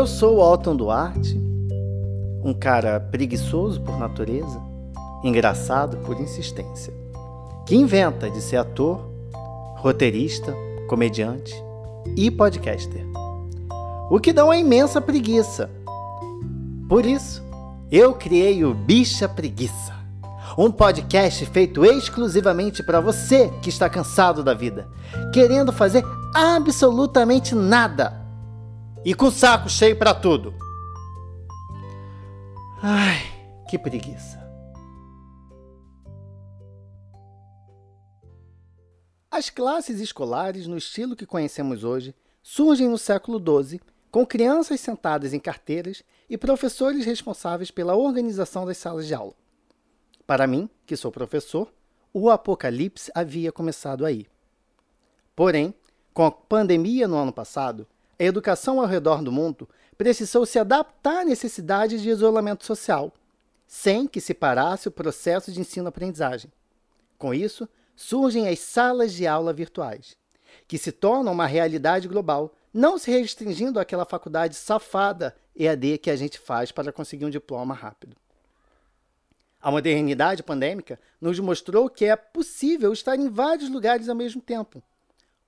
Eu sou o Alton Duarte, um cara preguiçoso por natureza, engraçado por insistência, que inventa de ser ator, roteirista, comediante e podcaster. O que dá uma imensa preguiça. Por isso, eu criei o Bicha Preguiça, um podcast feito exclusivamente para você que está cansado da vida, querendo fazer absolutamente nada e com o saco cheio para tudo. Ai, que preguiça. As classes escolares, no estilo que conhecemos hoje, surgem no século XII, com crianças sentadas em carteiras e professores responsáveis pela organização das salas de aula. Para mim, que sou professor, o apocalipse havia começado aí. Porém, com a pandemia no ano passado, a educação ao redor do mundo precisou se adaptar à necessidade de isolamento social, sem que se parasse o processo de ensino-aprendizagem. Com isso, surgem as salas de aula virtuais, que se tornam uma realidade global, não se restringindo àquela faculdade safada EAD que a gente faz para conseguir um diploma rápido. A modernidade pandêmica nos mostrou que é possível estar em vários lugares ao mesmo tempo,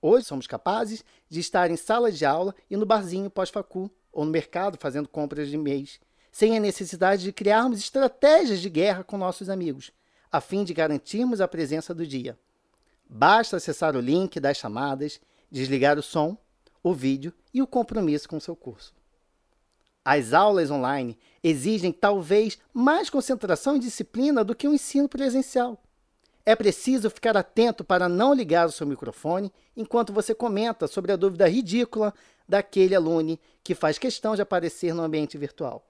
Hoje somos capazes de estar em sala de aula e no barzinho pós-facu ou no mercado fazendo compras de mês, sem a necessidade de criarmos estratégias de guerra com nossos amigos, a fim de garantirmos a presença do dia. Basta acessar o link das chamadas, desligar o som, o vídeo e o compromisso com seu curso. As aulas online exigem talvez mais concentração e disciplina do que o ensino presencial. É preciso ficar atento para não ligar o seu microfone enquanto você comenta sobre a dúvida ridícula daquele aluno que faz questão de aparecer no ambiente virtual.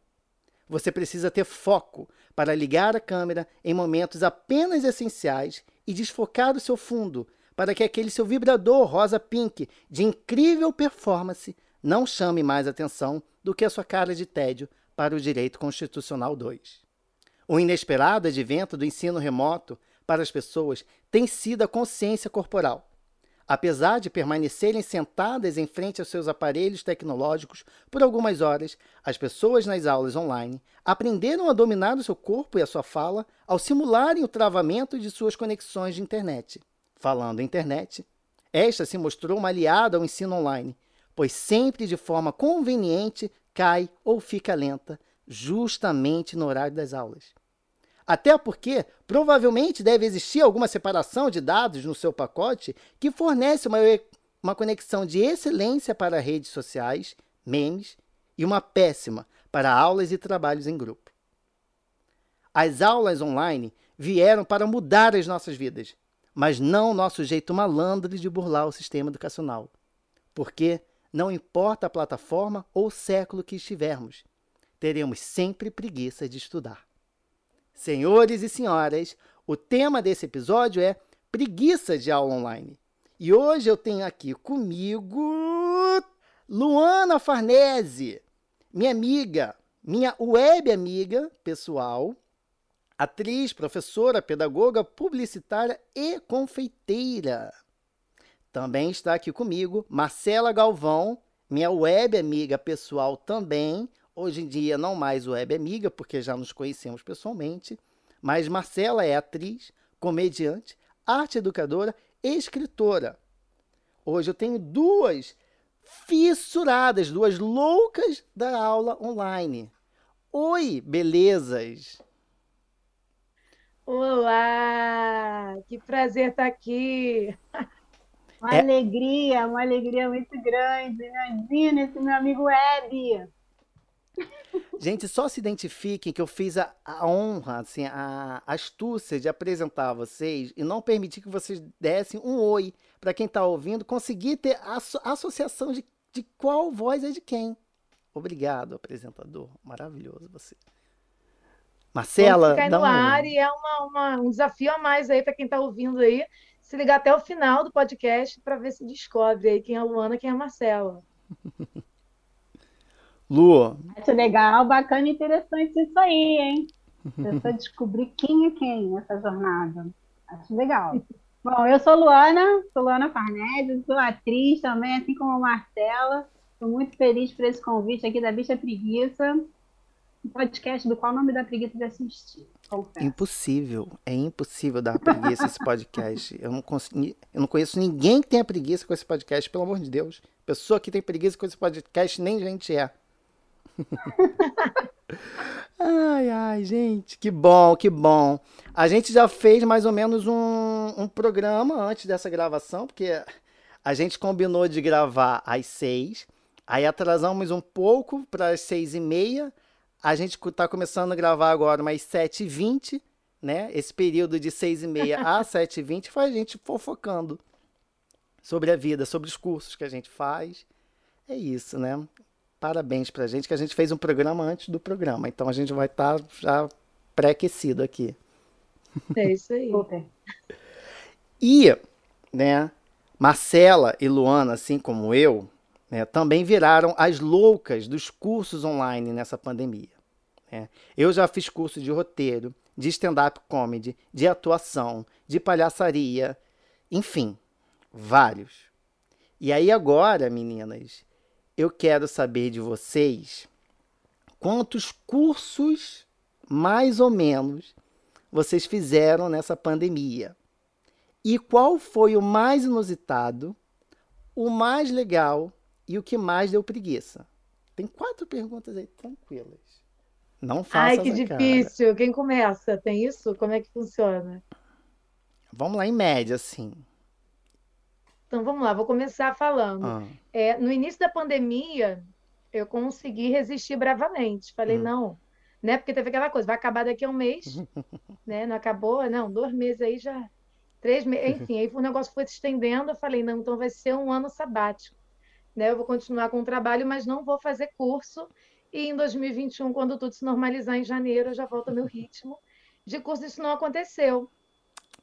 Você precisa ter foco para ligar a câmera em momentos apenas essenciais e desfocar o seu fundo para que aquele seu vibrador rosa-pink de incrível performance não chame mais atenção do que a sua cara de tédio para o Direito Constitucional 2. O inesperado advento do ensino remoto para as pessoas tem sido a consciência corporal. Apesar de permanecerem sentadas em frente aos seus aparelhos tecnológicos por algumas horas, as pessoas nas aulas online aprenderam a dominar o seu corpo e a sua fala ao simularem o travamento de suas conexões de internet. Falando em internet, esta se mostrou uma aliada ao ensino online, pois sempre de forma conveniente cai ou fica lenta, justamente no horário das aulas. Até porque provavelmente deve existir alguma separação de dados no seu pacote que fornece uma, uma conexão de excelência para redes sociais, memes, e uma péssima para aulas e trabalhos em grupo. As aulas online vieram para mudar as nossas vidas, mas não nosso jeito malandro de burlar o sistema educacional. Porque não importa a plataforma ou século que estivermos, teremos sempre preguiça de estudar. Senhores e senhoras, o tema desse episódio é preguiça de aula online. E hoje eu tenho aqui comigo Luana Farnese, minha amiga, minha web amiga pessoal, atriz, professora, pedagoga, publicitária e confeiteira. Também está aqui comigo Marcela Galvão, minha web amiga pessoal também, Hoje em dia, não mais web amiga, porque já nos conhecemos pessoalmente, mas Marcela é atriz, comediante, arte educadora e escritora. Hoje eu tenho duas fissuradas, duas loucas da aula online. Oi, belezas! Olá! Que prazer estar aqui! Uma é... alegria, uma alegria muito grande. Imagina esse meu amigo Web. Gente, só se identifiquem que eu fiz a, a honra, assim, a, a, astúcia de apresentar vocês e não permitir que vocês dessem um oi para quem está ouvindo, conseguir ter a, a associação de, de qual voz é de quem. Obrigado, apresentador. Maravilhoso você. Marcela. No um... ar e é uma, uma, um desafio a mais aí para quem está ouvindo aí. Se ligar até o final do podcast para ver se descobre aí quem é a Luana quem é a Marcela. Lu. Acho legal, bacana e interessante isso aí, hein? Você descobrir quem é quem nessa jornada. Acho legal. Bom, eu sou Luana, sou Luana Farnese, sou atriz também, assim como a Marcela. Estou muito feliz por esse convite aqui da Bicha Preguiça. Um podcast do qual não me dá preguiça de assistir. Confesso. Impossível. É impossível dar preguiça esse podcast. Eu não, consegui, eu não conheço ninguém que tenha preguiça com esse podcast, pelo amor de Deus. Pessoa que tem preguiça com esse podcast nem gente é. Ai, ai, gente, que bom, que bom. A gente já fez mais ou menos um, um programa antes dessa gravação, porque a gente combinou de gravar às seis, aí atrasamos um pouco para as seis e meia. A gente está começando a gravar agora mais sete e vinte, né? Esse período de seis e meia a sete e vinte foi a gente fofocando sobre a vida, sobre os cursos que a gente faz. É isso, né? Parabéns pra gente, que a gente fez um programa antes do programa. Então a gente vai estar tá já pré-aquecido aqui. É isso aí. e, né, Marcela e Luana, assim como eu, né, também viraram as loucas dos cursos online nessa pandemia. Né? Eu já fiz curso de roteiro, de stand-up comedy, de atuação, de palhaçaria, enfim, vários. E aí agora, meninas, eu quero saber de vocês quantos cursos, mais ou menos, vocês fizeram nessa pandemia. E qual foi o mais inusitado, o mais legal e o que mais deu preguiça? Tem quatro perguntas aí tranquilas. Não faça Ai, que difícil. Cara. Quem começa? Tem isso? Como é que funciona? Vamos lá, em média, assim. Então vamos lá, vou começar falando. Ah. É, no início da pandemia, eu consegui resistir bravamente. Falei, hum. não, né? Porque teve aquela coisa, vai acabar daqui a um mês, né? Não acabou, não, dois meses aí já Três meses, enfim, aí o negócio foi se estendendo, eu falei, não, então vai ser um ano sabático. Né? Eu vou continuar com o trabalho, mas não vou fazer curso. E em 2021, quando tudo se normalizar em janeiro, eu já volto ao meu ritmo. De curso, isso não aconteceu.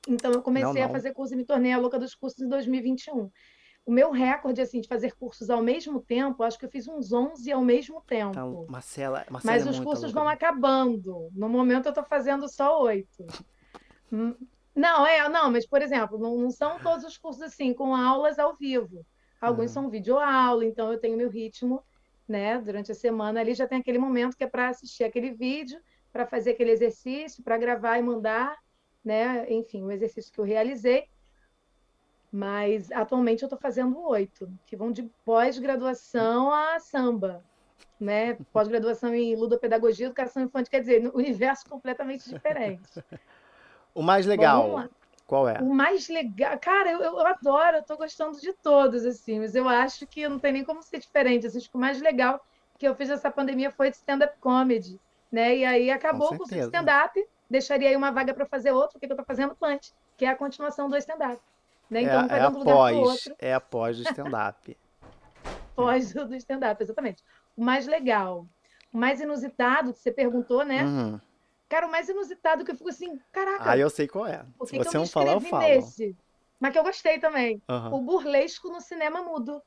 Então, eu comecei não, não. a fazer curso e me tornei a louca dos cursos em 2021. O meu recorde, assim, de fazer cursos ao mesmo tempo, acho que eu fiz uns 11 ao mesmo tempo. Então, Marcela, Marcela Mas é os cursos louca. vão acabando. No momento, eu estou fazendo só oito. Não, é, não, mas, por exemplo, não, não são todos os cursos assim, com aulas ao vivo. Alguns uhum. são videoaula, então eu tenho meu ritmo, né? Durante a semana ali já tem aquele momento que é para assistir aquele vídeo, para fazer aquele exercício, para gravar e mandar, né? Enfim, o exercício que eu realizei. Mas atualmente eu estou fazendo oito, que vão de pós-graduação a samba, né? Pós-graduação em ludopedagogia, educação infantil, quer dizer, universo completamente diferente. O mais legal, qual é? O mais legal, cara, eu, eu adoro, eu tô gostando de todos, assim, mas eu acho que não tem nem como ser diferente. Assim, acho que o mais legal que eu fiz nessa pandemia foi de stand-up comedy, né? E aí acabou com o stand-up, deixaria aí uma vaga para fazer outro, que, eu tô fazendo antes, que é a continuação do stand-up. Né? Então, é, é após, é após do stand-up. pós do stand-up, exatamente. O mais legal, o mais inusitado que você perguntou, né? Uhum. Cara, o mais inusitado que eu fico assim, caraca. Ah, eu sei qual é. Se você não falar, eu falo. Nesse? Mas que eu gostei também. Uhum. O burlesco no cinema mudo.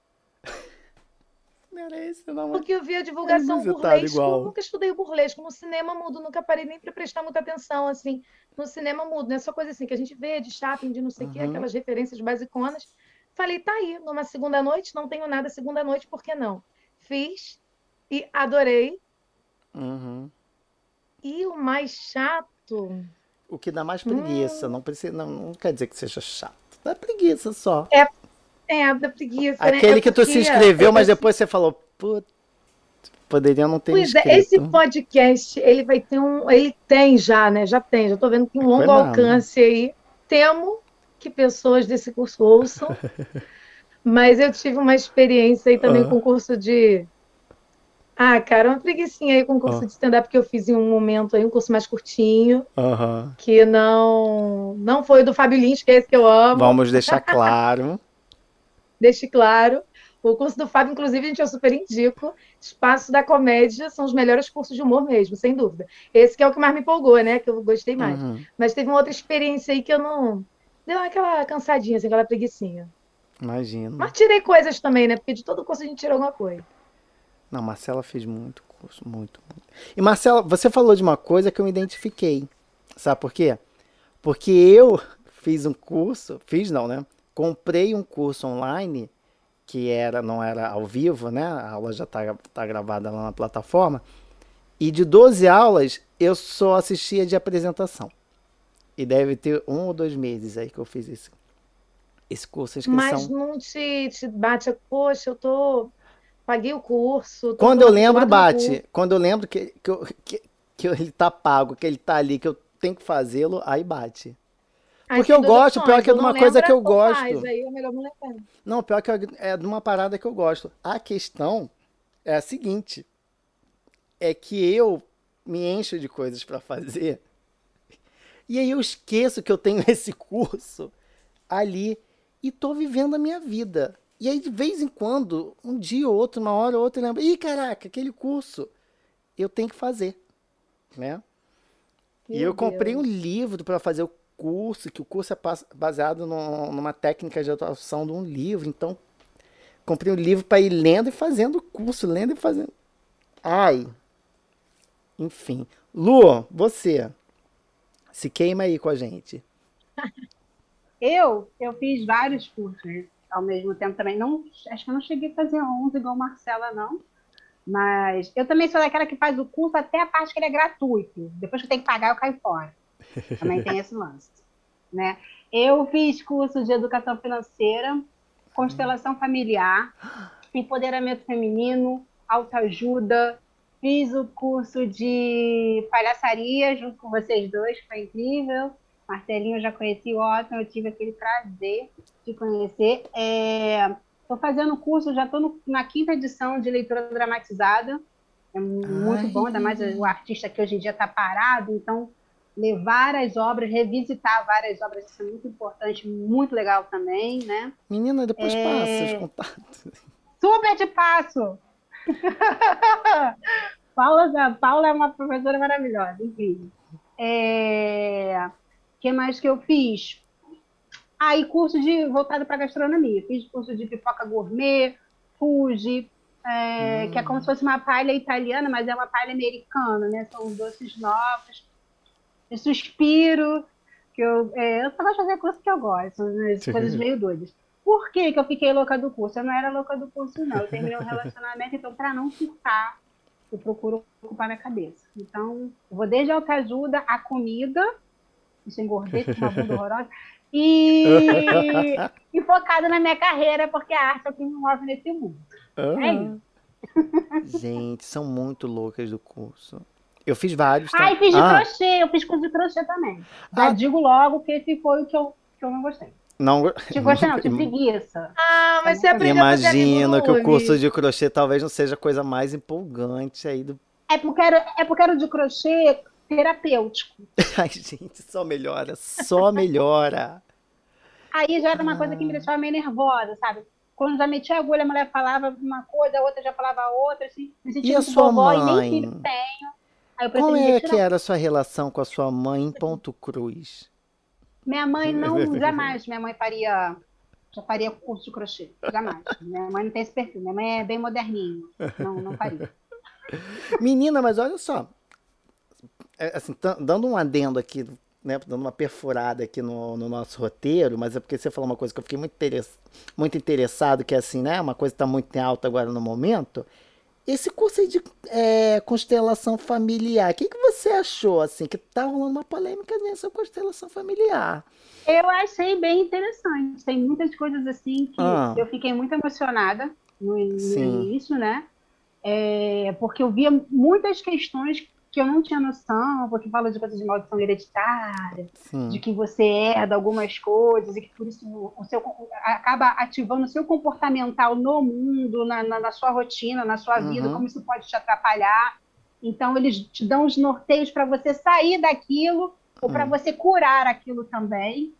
Não era esse, não. Porque eu vi a divulgação é burlesco. Igual. Nunca estudei o burlesco no cinema mudo, nunca parei nem para prestar muita atenção, assim, no cinema mudo, né? Só coisa assim que a gente vê de shopping, de não sei o uhum. que, aquelas referências basiconas. Falei, tá aí, numa segunda noite, não tenho nada segunda noite, por que não? Fiz e adorei. Uhum. E o mais chato. O que dá mais preguiça. Hum. Não, precisa, não, não quer dizer que seja chato. Dá preguiça só. É, é dá preguiça. Né? Aquele né? que tu se inscreveu, mas depois você falou, putz, poderia não ter pois inscrito. é, esse podcast, ele vai ter um. Ele tem já, né? Já tem, já tô vendo que um longo alcance aí. Temo que pessoas desse curso ouçam. mas eu tive uma experiência aí também uhum. com o curso de ah, cara, uma preguiçinha aí com o curso oh. de stand-up que eu fiz em um momento aí, um curso mais curtinho. Uhum. Que não não foi do Fábio Lins, que é esse que eu amo. Vamos deixar claro. Deixe claro. O curso do Fábio, inclusive, a gente eu super indico. Espaço da Comédia são os melhores cursos de humor mesmo, sem dúvida. Esse que é o que mais me empolgou, né? Que eu gostei mais. Uhum. Mas teve uma outra experiência aí que eu não. Deu aquela cansadinha, assim, aquela preguiçinha. Imagino. Mas tirei coisas também, né? Porque de todo curso a gente tirou alguma coisa. Não, Marcela fez muito curso, muito, muito. E Marcela, você falou de uma coisa que eu me identifiquei. Sabe por quê? Porque eu fiz um curso, fiz não, né? Comprei um curso online que era não era ao vivo, né? A aula já está tá gravada lá na plataforma. E de 12 aulas, eu só assistia de apresentação. E deve ter um ou dois meses aí que eu fiz esse, esse curso. Inscrição. Mas não te, te bate, poxa, eu tô. Paguei o curso. Quando eu lembro, bate. Quando eu lembro que, que, eu, que, que ele tá pago, que ele tá ali, que eu tenho que fazê-lo, aí bate. Porque eu gosto, pior que é de uma coisa que eu gosto. Mais, aí é melhor não, não, pior que é de uma parada que eu gosto. A questão é a seguinte: é que eu me encho de coisas para fazer. E aí eu esqueço que eu tenho esse curso ali e tô vivendo a minha vida. E aí, de vez em quando, um dia ou outro, uma hora ou outra, eu lembro, ih, caraca, aquele curso eu tenho que fazer, né? Meu e eu comprei Deus. um livro para fazer o curso, que o curso é baseado no, numa técnica de atuação de um livro. Então, comprei um livro para ir lendo e fazendo o curso, lendo e fazendo. Ai. Enfim. Lu, você. Se queima aí com a gente. Eu, eu fiz vários cursos ao mesmo tempo também. Não, acho que eu não cheguei a fazer 11 igual Marcela, não. Mas eu também sou daquela que faz o curso até a parte que ele é gratuito. Depois que tem que pagar, eu caio fora. Também tem esse lance. Né? Eu fiz curso de educação financeira, constelação familiar, empoderamento feminino, autoajuda. Fiz o curso de palhaçaria junto com vocês dois, foi incrível. Marcelinho eu já conheci o Otton, eu tive aquele prazer de conhecer. Estou é, fazendo curso, já estou na quinta edição de leitura dramatizada. É muito Ai. bom, ainda mais o artista que hoje em dia está parado, então ler várias obras, revisitar várias obras, isso é muito importante, muito legal também, né? Menina, depois é... passa os contatos. Super de passo! Paula, Paula é uma professora maravilhosa, enfim. É... O que mais que eu fiz? Aí, ah, curso de voltado para gastronomia. Fiz curso de pipoca gourmet, Fuji, é, hum. que é como se fosse uma palha italiana, mas é uma palha americana, né? São doces novos de suspiro, que eu, é, eu só gosto de fazer curso que eu gosto, né? coisas meio doidas. Por que, que eu fiquei louca do curso? Eu não era louca do curso, não. Eu terminei um relacionamento, então, para não surtar, eu procuro ocupar minha cabeça. Então, eu vou desde a autoajuda, a comida, isso engordei com uma bunda horrorosa, e, e focada na minha carreira, porque a arte é o que me move nesse mundo. Uhum. É isso. Gente, são muito loucas do curso. Eu fiz vários. Tá? Ah, fiz de ah. crochê, eu fiz curso de crochê também. Já ah. digo logo que esse foi o que eu, que eu não gostei. Não, te gostei não, tive preguiça. Ah, mas você aprendeu Imagina que o curso de crochê talvez não seja a coisa mais empolgante aí do. É porque era, é porque era de crochê terapêutico. Ai, gente, só melhora, só melhora. aí já era uma ah. coisa que me deixava meio nervosa, sabe? Quando já metia a agulha, a mulher falava uma coisa, a outra já falava outra, assim, me sentia e a sua mãe? e nem filho tenho. Como é que era a sua relação com a sua mãe em Ponto Cruz? Minha mãe não, jamais. Minha mãe faria, já faria curso de crochê. Jamais. Minha mãe não tem esse perfil. Minha mãe é bem moderninha. Não, não faria. Menina, mas olha só. É, assim, dando um adendo aqui, né, dando uma perfurada aqui no, no, nosso roteiro, mas é porque você falou uma coisa que eu fiquei muito, interess, muito interessado, que é assim, né, uma coisa que está muito em alta agora no momento, esse curso aí de é, constelação familiar, o que, que você achou, assim, que tá rolando uma polêmica nessa constelação familiar? Eu achei bem interessante. Tem muitas coisas, assim, que ah. eu fiquei muito emocionada no, no início, né? É, porque eu via muitas questões que eu não tinha noção, porque fala de coisas de maldição hereditária, Sim. de que você herda algumas coisas e que por isso o seu, acaba ativando o seu comportamental no mundo, na, na, na sua rotina, na sua vida, uhum. como isso pode te atrapalhar. Então, eles te dão os norteios para você sair daquilo ou para uhum. você curar aquilo também.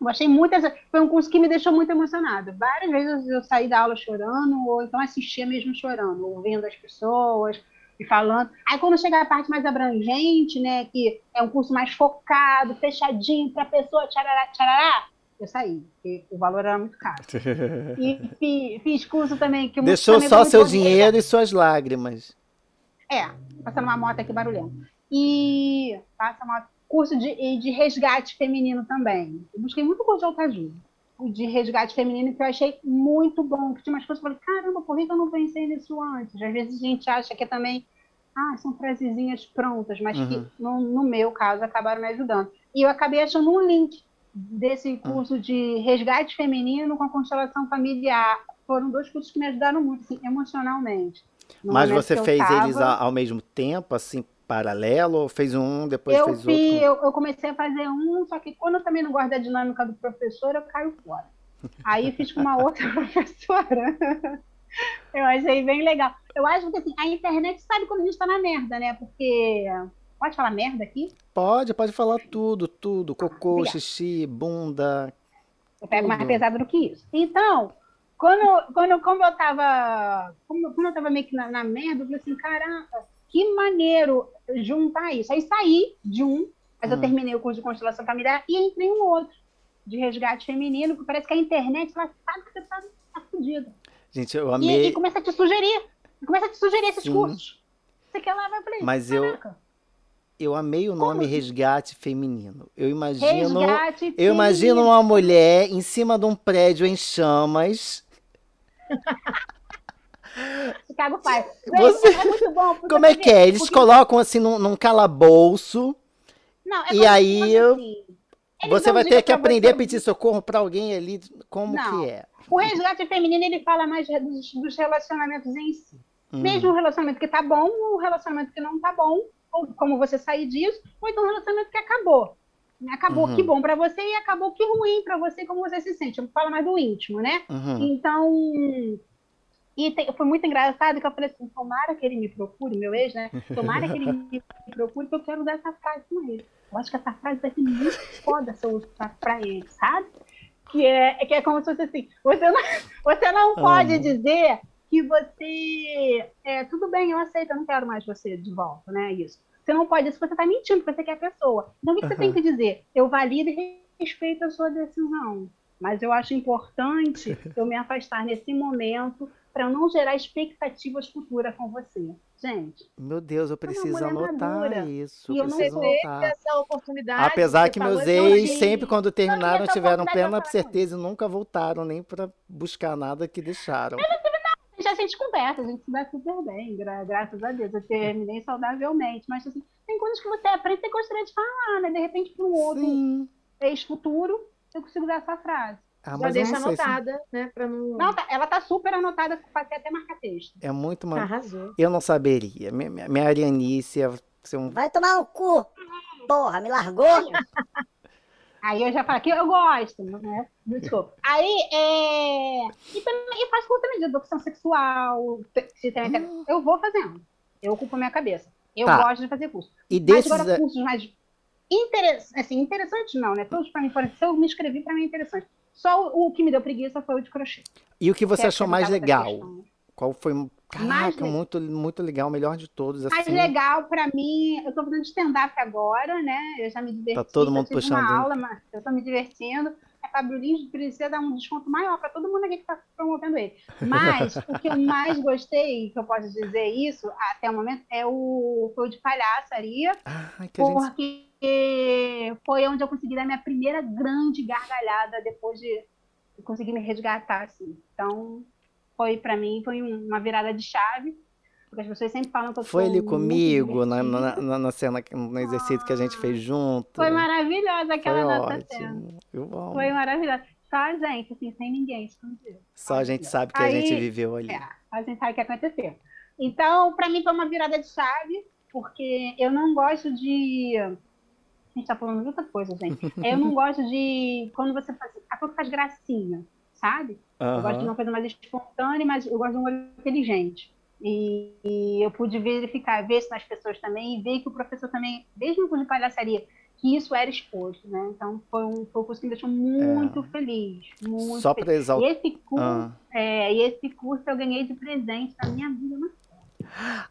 Eu achei muitas. Foi um curso que me deixou muito emocionada. Várias vezes eu saí da aula chorando, ou então assistia mesmo chorando, ouvindo as pessoas, e falando. Aí quando chega a parte mais abrangente, né, que é um curso mais focado, fechadinho para a pessoa, tcharará, tcharará, eu saí, porque o valor era muito caro. E fiz curso também que Deixou só seu dinheiro e suas lágrimas. É, passando uma moto aqui barulhenta. E passa uma curso de, de resgate feminino também. Eu busquei muito curso de autoajuda. De resgate feminino que eu achei muito bom, que tinha umas coisas que eu falei, caramba, por que eu não pensei nisso antes? Às vezes a gente acha que é também, ah, são frasezinhas prontas, mas uhum. que no, no, meu caso acabaram me ajudando. E eu acabei achando um link desse hum. curso de resgate feminino com a constelação familiar. Foram dois cursos que me ajudaram muito, assim, emocionalmente. Mas você fez tava... eles ao mesmo tempo, assim, paralelo, ou fez um, depois eu fez fiz, outro? Eu, eu comecei a fazer um, só que quando eu também não gosto da dinâmica do professor, eu caio fora. Aí fiz com uma outra professora. eu achei bem legal. Eu acho que assim, a internet sabe quando a gente tá na merda, né? Porque. Pode falar merda aqui? Pode, pode falar tudo, tudo. Cocô, Obrigada. xixi, bunda. Eu pego tudo. mais pesado do que isso. Então, quando, quando como eu tava. Como, como eu tava meio que na, na merda, eu falei assim, caraca, que maneiro juntar isso. Aí saí de um, mas hum. eu terminei o curso de constelação familiar e entrei em um outro, de resgate feminino, que parece que a internet ela sabe que você tá, tá fudido. Gente, eu amei. E, e, começa a te sugerir. Começa a te sugerir esses Sim. cursos. Você quer lá, vai pra isso. Mas eu. Eu amei o nome Como? resgate feminino. Eu imagino, resgate eu imagino uma mulher em cima de um prédio em chamas. Chicago Fire. Você... É muito bom. Como é que é? Eles porque... colocam assim num, num calabouço. Não, é e aí assim. você vai ter que aprender você... a pedir socorro para alguém ali. Como não. que é? O resgate feminino ele fala mais dos, dos relacionamentos em si. Hum. Mesmo o relacionamento que tá bom, o relacionamento que não tá bom, ou como você sair disso, ou então o relacionamento que acabou. Acabou uhum. que bom para você e acabou que ruim para você, como você se sente. Fala mais do íntimo, né? Uhum. Então, e tem, foi muito engraçado que eu falei assim, tomara que ele me procure, meu ex, né? Tomara que ele me procure, porque eu quero usar essa frase com ele. Eu acho que essa frase vai ser muito foda se eu usar pra ele, sabe? Que é, que é como se fosse assim, você não, você não pode dizer que você, é, tudo bem, eu aceito, eu não quero mais você de volta, né? Isso. Você não pode, isso você está mentindo, porque você quer a pessoa. Então, o que você tem que dizer? Eu valido e respeito a sua decisão. Mas eu acho importante eu me afastar nesse momento para não gerar expectativas futuras com você. Gente. Meu Deus, eu preciso anotar madura. isso. E eu não anotar. essa oportunidade. Apesar que meus ex, sempre quando terminaram, tiveram plena certeza e nunca voltaram nem para buscar nada que deixaram. Já a gente conversa, a gente se dá super bem, gra graças a Deus. Eu terminei saudavelmente. Mas assim, tem coisas que você aprende e gostaria de falar, né? De repente, para um outro ex-futuro, eu consigo dar essa frase. Ah, Já deixa anotada, se... né? Pra não... não tá, ela tá super anotada, passei até marcar texto. É muito mal. Arrasou. Eu não saberia. Minha, minha Arianice ia ser um. Vai tomar no cu! Porra, me largou? Aí eu já falo que eu gosto, né? Desculpa. Aí, é... E também eu faço outra medida, opção sexual, se tem... Hum. eu vou fazendo. Eu ocupo a minha cabeça. Eu tá. gosto de fazer curso. E desses... Mas agora, cursos mais interessantes, assim, interessantes não, né? Todos para mim, se eu me inscrevi, para mim é interessante. Só o, o, que me deu preguiça foi o de crochê. E o que você que achou mais legal? Qual foi, caraca, muito, muito legal, melhor de todos. Assim. Mais legal para mim, eu tô fazendo stand-up agora, né? Eu já me diverti. Tá todo mundo puxando. uma aula, mas eu tô me divertindo. A Fábio Lins precisa dar um desconto maior para todo mundo aqui que está promovendo ele. Mas o que eu mais gostei, que eu posso dizer isso até o momento, é o, foi o de palhaçaria. Ah, porque gente... foi onde eu consegui dar minha primeira grande gargalhada depois de conseguir me resgatar. Assim. Então, foi para mim, foi uma virada de chave. Porque as pessoas sempre falam que eu Foi ali comigo, na, na, na, cena, no exercício ah, que a gente fez junto. Foi maravilhosa aquela foi nossa ótimo. cena. Eu amo. Foi maravilhosa. Só a gente, assim, sem ninguém escondido. Só a gente sabe que Aí, a gente viveu ali. É, a gente sabe o que aconteceu. Então, para mim foi uma virada de chave, porque eu não gosto de. A gente tá falando de outra coisa, gente. eu não gosto de. Quando você faz. A coisa faz gracinha, sabe? Uhum. Eu gosto de uma coisa mais espontânea, mas eu gosto de um olho inteligente. E, e, eu pude verificar, ver isso nas pessoas também, e ver que o professor também, mesmo com de palhaçaria, que isso era exposto, né? Então foi um, curso que me deixou muito é. feliz. Muito Só para exaltar. E esse curso, ah. é, e esse curso eu ganhei de presente na minha vida, Ah,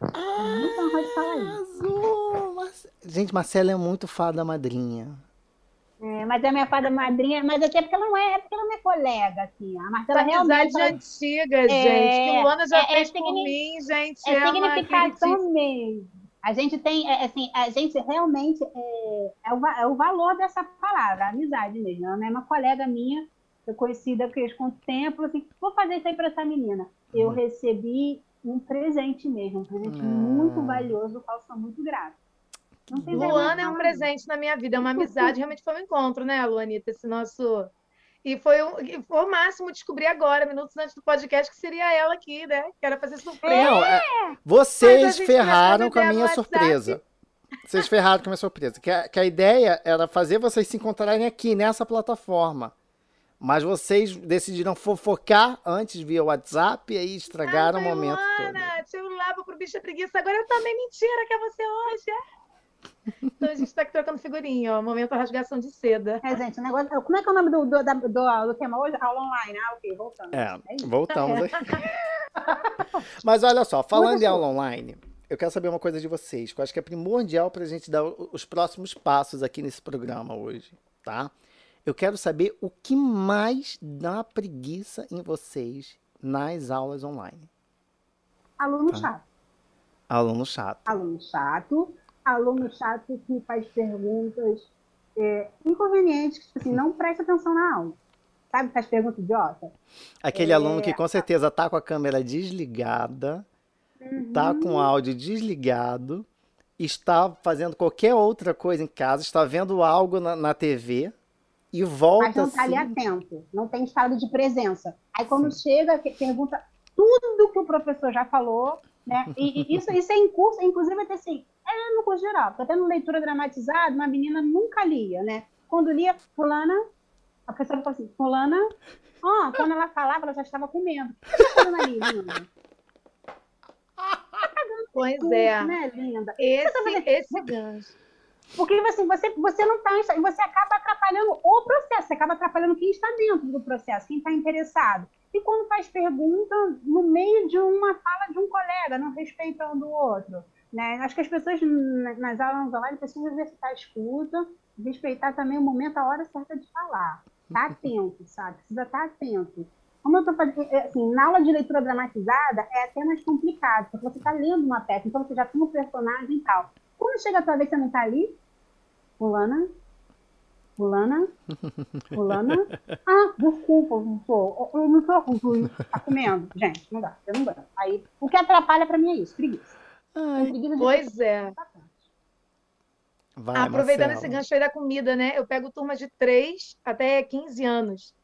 pode falar isso. Gente, Marcela é muito fada madrinha. É, mas é minha fada madrinha, mas até porque ela não é, é porque ela não é colega, assim. A Marcela Essa realmente. Amizade antiga, é, gente. Que o Luana já é, fez é, por mim, gente. É, é significação mesmo. A gente tem, é, assim, a gente realmente é, é, o, é o valor dessa palavra, a amizade mesmo. Ela não é uma colega minha, eu conheci daqueles quanto tempo, assim, vou fazer isso aí para essa menina. Eu uhum. recebi um presente mesmo, um presente uhum. muito valioso, do qual sou muito grata. Luana é um presente na minha vida, é uma amizade, realmente foi um encontro, né, Luanita? Esse nosso. E foi, um, foi o máximo descobrir agora, minutos antes do podcast, que seria ela aqui, né? Que era fazer surpresa. Não, é... Vocês ferraram com a minha surpresa. Vocês ferraram com a minha surpresa. Que a, que a ideia era fazer vocês se encontrarem aqui, nessa plataforma. Mas vocês decidiram fofocar antes via WhatsApp e aí estragaram Ai, o momento. Todo. tinha um labo pro bicho preguiça. Agora eu também mentira que é você hoje. É? Então a gente está aqui trocando figurinha, ó. Momento rasgação de seda. É, gente, o negócio. Como é que é o nome do, do, do, do tema hoje? Aula online. Ah, ok, voltamos. É, é voltamos é. Mas olha só, falando em aula online, eu quero saber uma coisa de vocês, que eu acho que é primordial para a gente dar os próximos passos aqui nesse programa hoje, tá? Eu quero saber o que mais dá preguiça em vocês nas aulas online. Aluno tá? chato. Aluno chato. Aluno chato aluno chato que faz perguntas é, inconvenientes, que tipo assim, não presta atenção na aula. Sabe, faz pergunta idiota. Aquele é... aluno que com certeza tá com a câmera desligada, uhum. tá com o áudio desligado, está fazendo qualquer outra coisa em casa, está vendo algo na, na TV e volta. Mas não está assim... ali atento, não tem estado de presença. Aí quando Sim. chega, pergunta tudo que o professor já falou, né? E, e isso, isso é em curso, inclusive até assim, é no curso geral, porque até no leitura dramatizada, uma menina nunca lia, né? Quando lia, fulana, a professora falou assim, fulana, ó, oh, quando ela falava, ela já estava comendo. O que você está ali, linda? Pois é. Né, linda? Esse, tá esse gancho. Porque assim, você, você não está. Você acaba atrapalhando o processo, você acaba atrapalhando quem está dentro do processo, quem está interessado. E quando faz pergunta no meio de uma fala de um colega, não respeitando o outro. Né? Acho que as pessoas nas aulas online precisam exercitar a escuta, respeitar também o momento, a hora certa de falar. Tá atento, sabe? Precisa estar atento. Como eu estou fazendo, é, assim, na aula de leitura dramatizada é até mais complicado, porque você está lendo uma peça, então você já tem um personagem e tal. Quando chega a tua vez, você não está ali, fulana, fulana, fulana. Ah, desculpa, professor, eu não sou ruim, tá comendo. Gente, não dá, eu não dá. Aí, o que atrapalha para mim é isso, preguiça. Ai, pois é. Vai, Aproveitando Marcelo. esse gancho aí da comida, né? Eu pego turma de 3 até 15 anos.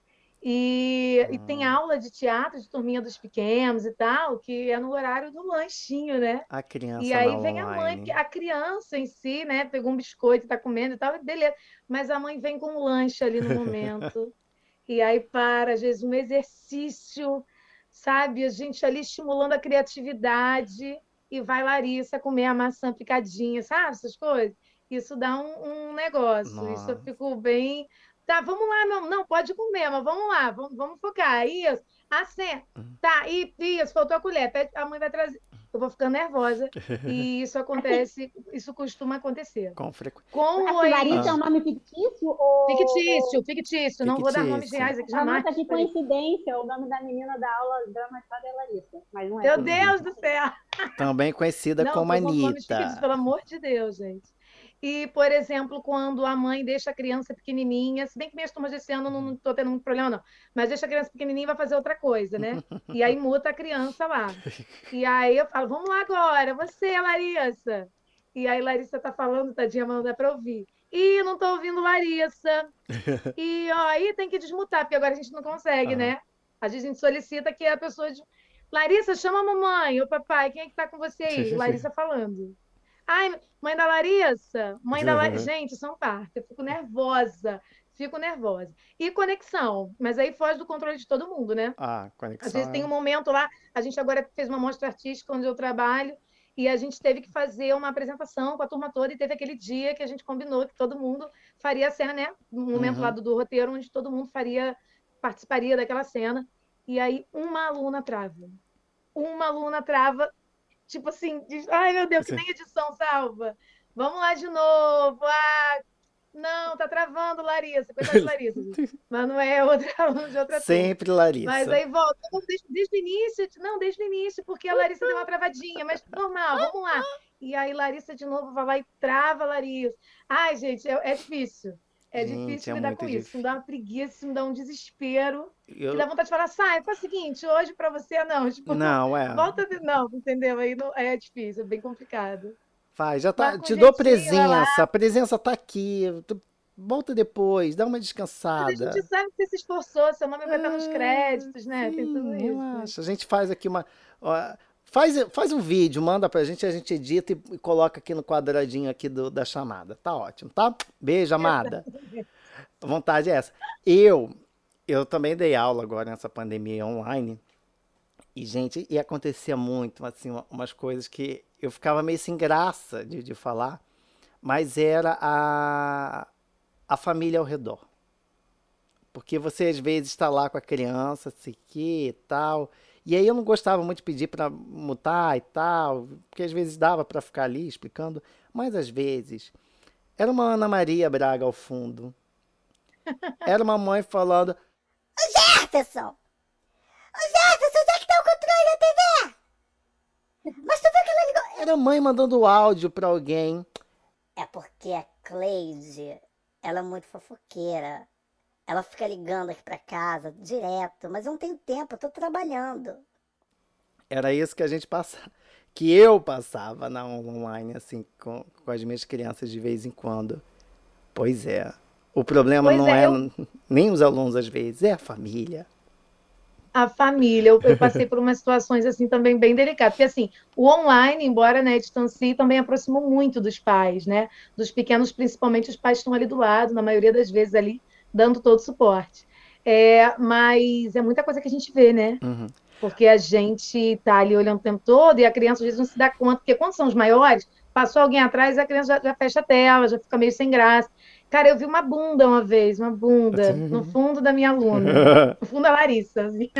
E, e, tem ah. aula de teatro de turminha dos pequenos e tal, que é no horário do lanchinho, né? A criança. E aí vem online. a mãe, a criança em si, né? Pegou um biscoito, tá comendo e tal, beleza. Mas a mãe vem com um lanche ali no momento. e aí para, às vezes, um exercício, sabe? A gente ali estimulando a criatividade e vai Larissa comer a maçã picadinha, sabe? Essas coisas. Isso dá um, um negócio. Nossa. Isso eu fico bem. Tá, vamos lá, não, não, pode comer, mas vamos lá, vamos, vamos focar. Isso, assim, tá, e, isso, faltou a colher, a mãe vai trazer. Eu vou ficando nervosa. E isso acontece, isso costuma acontecer. Com frequência. Com o é um nome fictício? Ou... Fictício, fictício. Não vou dar nomes reais aqui jamais. Nossa, que coincidência. O nome da menina da aula dramatizada é Larissa. Mas não é. Meu Deus do céu! Também conhecida não, como Anitta. Pelo amor de Deus, gente. E, por exemplo, quando a mãe deixa a criança pequenininha, se bem que minhas turmas desse ano não estou tendo muito problema, não, mas deixa a criança pequenininha e vai fazer outra coisa, né? E aí muta a criança lá. E aí eu falo, vamos lá agora, você, Larissa. E aí Larissa tá falando, tadinha, mas não dá para ouvir. E não estou ouvindo Larissa. E ó, aí tem que desmutar, porque agora a gente não consegue, né? Às vezes a gente solicita que a pessoa. De... Larissa, chama a mamãe, o papai, quem é que tá com você aí? Larissa falando. Ai, mãe da Larissa, mãe da Larissa. Gente, são parte. Eu fico nervosa. Fico nervosa. E conexão, mas aí foge do controle de todo mundo, né? Ah, conexão. Às vezes tem um momento lá, a gente agora fez uma mostra artística onde eu trabalho, e a gente teve que fazer uma apresentação com a turma toda, e teve aquele dia que a gente combinou que todo mundo faria a cena, né? Um momento uhum. lá do, do roteiro, onde todo mundo faria, participaria daquela cena. E aí uma aluna trava. Uma aluna trava Tipo assim, diz, ai meu Deus, que nem edição salva. Vamos lá de novo. Ah, não, tá travando, Larissa. Coitada de Larissa. Mas não é outra aluna de outra Sempre turma. Larissa. Mas aí volta. Desde, desde, o início, não, desde o início, porque a Larissa deu uma travadinha, mas normal, vamos lá. E aí Larissa de novo vai lá e trava Larissa. Ai, gente, é, é difícil. É Gente, difícil é lidar com difícil. isso. Me dá uma preguiça, me dá um desespero. Eu... dá vontade de falar, sai, faz o seguinte, hoje para você não. Tipo, não, é. Volta de... Não, entendeu? Aí não... é difícil, é bem complicado. Faz, já tá. Te dou presença. A presença tá aqui. Volta depois, dá uma descansada. Mas a gente sabe que você se esforçou, seu nome vai estar nos é, créditos, né? Sim, Tem tudo isso. Relaxa. A gente faz aqui uma. Ó, faz, faz um vídeo, manda pra gente, a gente edita e, e coloca aqui no quadradinho aqui do, da chamada. Tá ótimo, tá? Beijo, amada. vontade é essa. Eu, eu também dei aula agora nessa pandemia online. E, gente, e acontecia muito, assim, umas coisas que eu ficava meio sem graça de, de falar, mas era a, a família ao redor. Porque você às vezes está lá com a criança, sei que e tal. E aí eu não gostava muito de pedir para mutar e tal, porque às vezes dava para ficar ali explicando, mas às vezes era uma Ana Maria Braga ao fundo. Era uma mãe falando: O Jefferson! O Jefferson, onde é que tá o controle da TV? Mas tu viu que ela ligou? Era a mãe mandando áudio para alguém. É porque a Cleide, ela é muito fofoqueira. Ela fica ligando aqui para casa direto, mas eu não tenho tempo, eu tô trabalhando. Era isso que a gente passava, que eu passava na online, assim, com, com as minhas crianças de vez em quando. Pois é. O problema pois não é, é eu... nem os alunos às vezes, é a família. A família, eu, eu passei por umas situações assim também bem delicadas, porque assim, o online, embora né, distancie, também aproximou muito dos pais, né? Dos pequenos, principalmente os pais estão ali do lado, na maioria das vezes ali, dando todo o suporte. É, mas é muita coisa que a gente vê, né? Uhum. Porque a gente tá ali olhando o tempo todo e a criança às vezes não se dá conta, porque quando são os maiores, passou alguém atrás, a criança já, já fecha a tela, já fica meio sem graça. Cara, eu vi uma bunda uma vez, uma bunda, no fundo da minha aluna, no fundo da Larissa. Assim.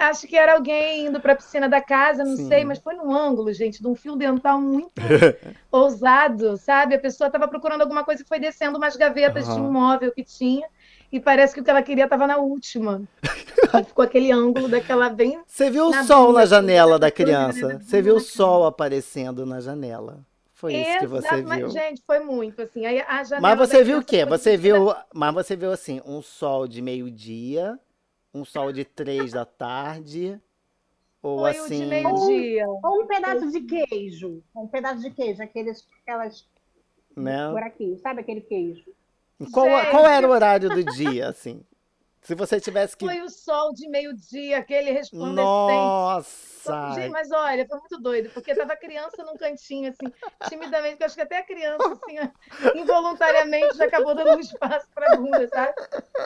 Acho que era alguém indo para a piscina da casa, não Sim. sei, mas foi num ângulo, gente, de um fio dental muito ousado, sabe? A pessoa estava procurando alguma coisa e foi descendo umas gavetas uhum. de um móvel que tinha e parece que o que ela queria estava na última. ficou aquele ângulo daquela bem. Você viu o sol na janela da criança? Você viu o sol aparecendo na janela? Foi isso que você viu. Gente, foi muito assim. Aí a mas você viu o quê? Você viu, mas você viu assim, um sol de meio-dia, um sol de três da tarde, ou foi assim. O de meio-dia. Ou um pedaço de queijo, um pedaço de queijo, aqueles, aquelas né? buraquinhos, sabe aquele queijo? Qual, qual era o horário do dia, assim? Se você tivesse que. Foi o sol de meio-dia, aquele resplandecente. Nossa! Gente, mas olha, foi muito doido, porque tava criança num cantinho, assim, timidamente, que eu acho que até a criança, assim, involuntariamente já acabou dando um espaço pra bunda, sabe?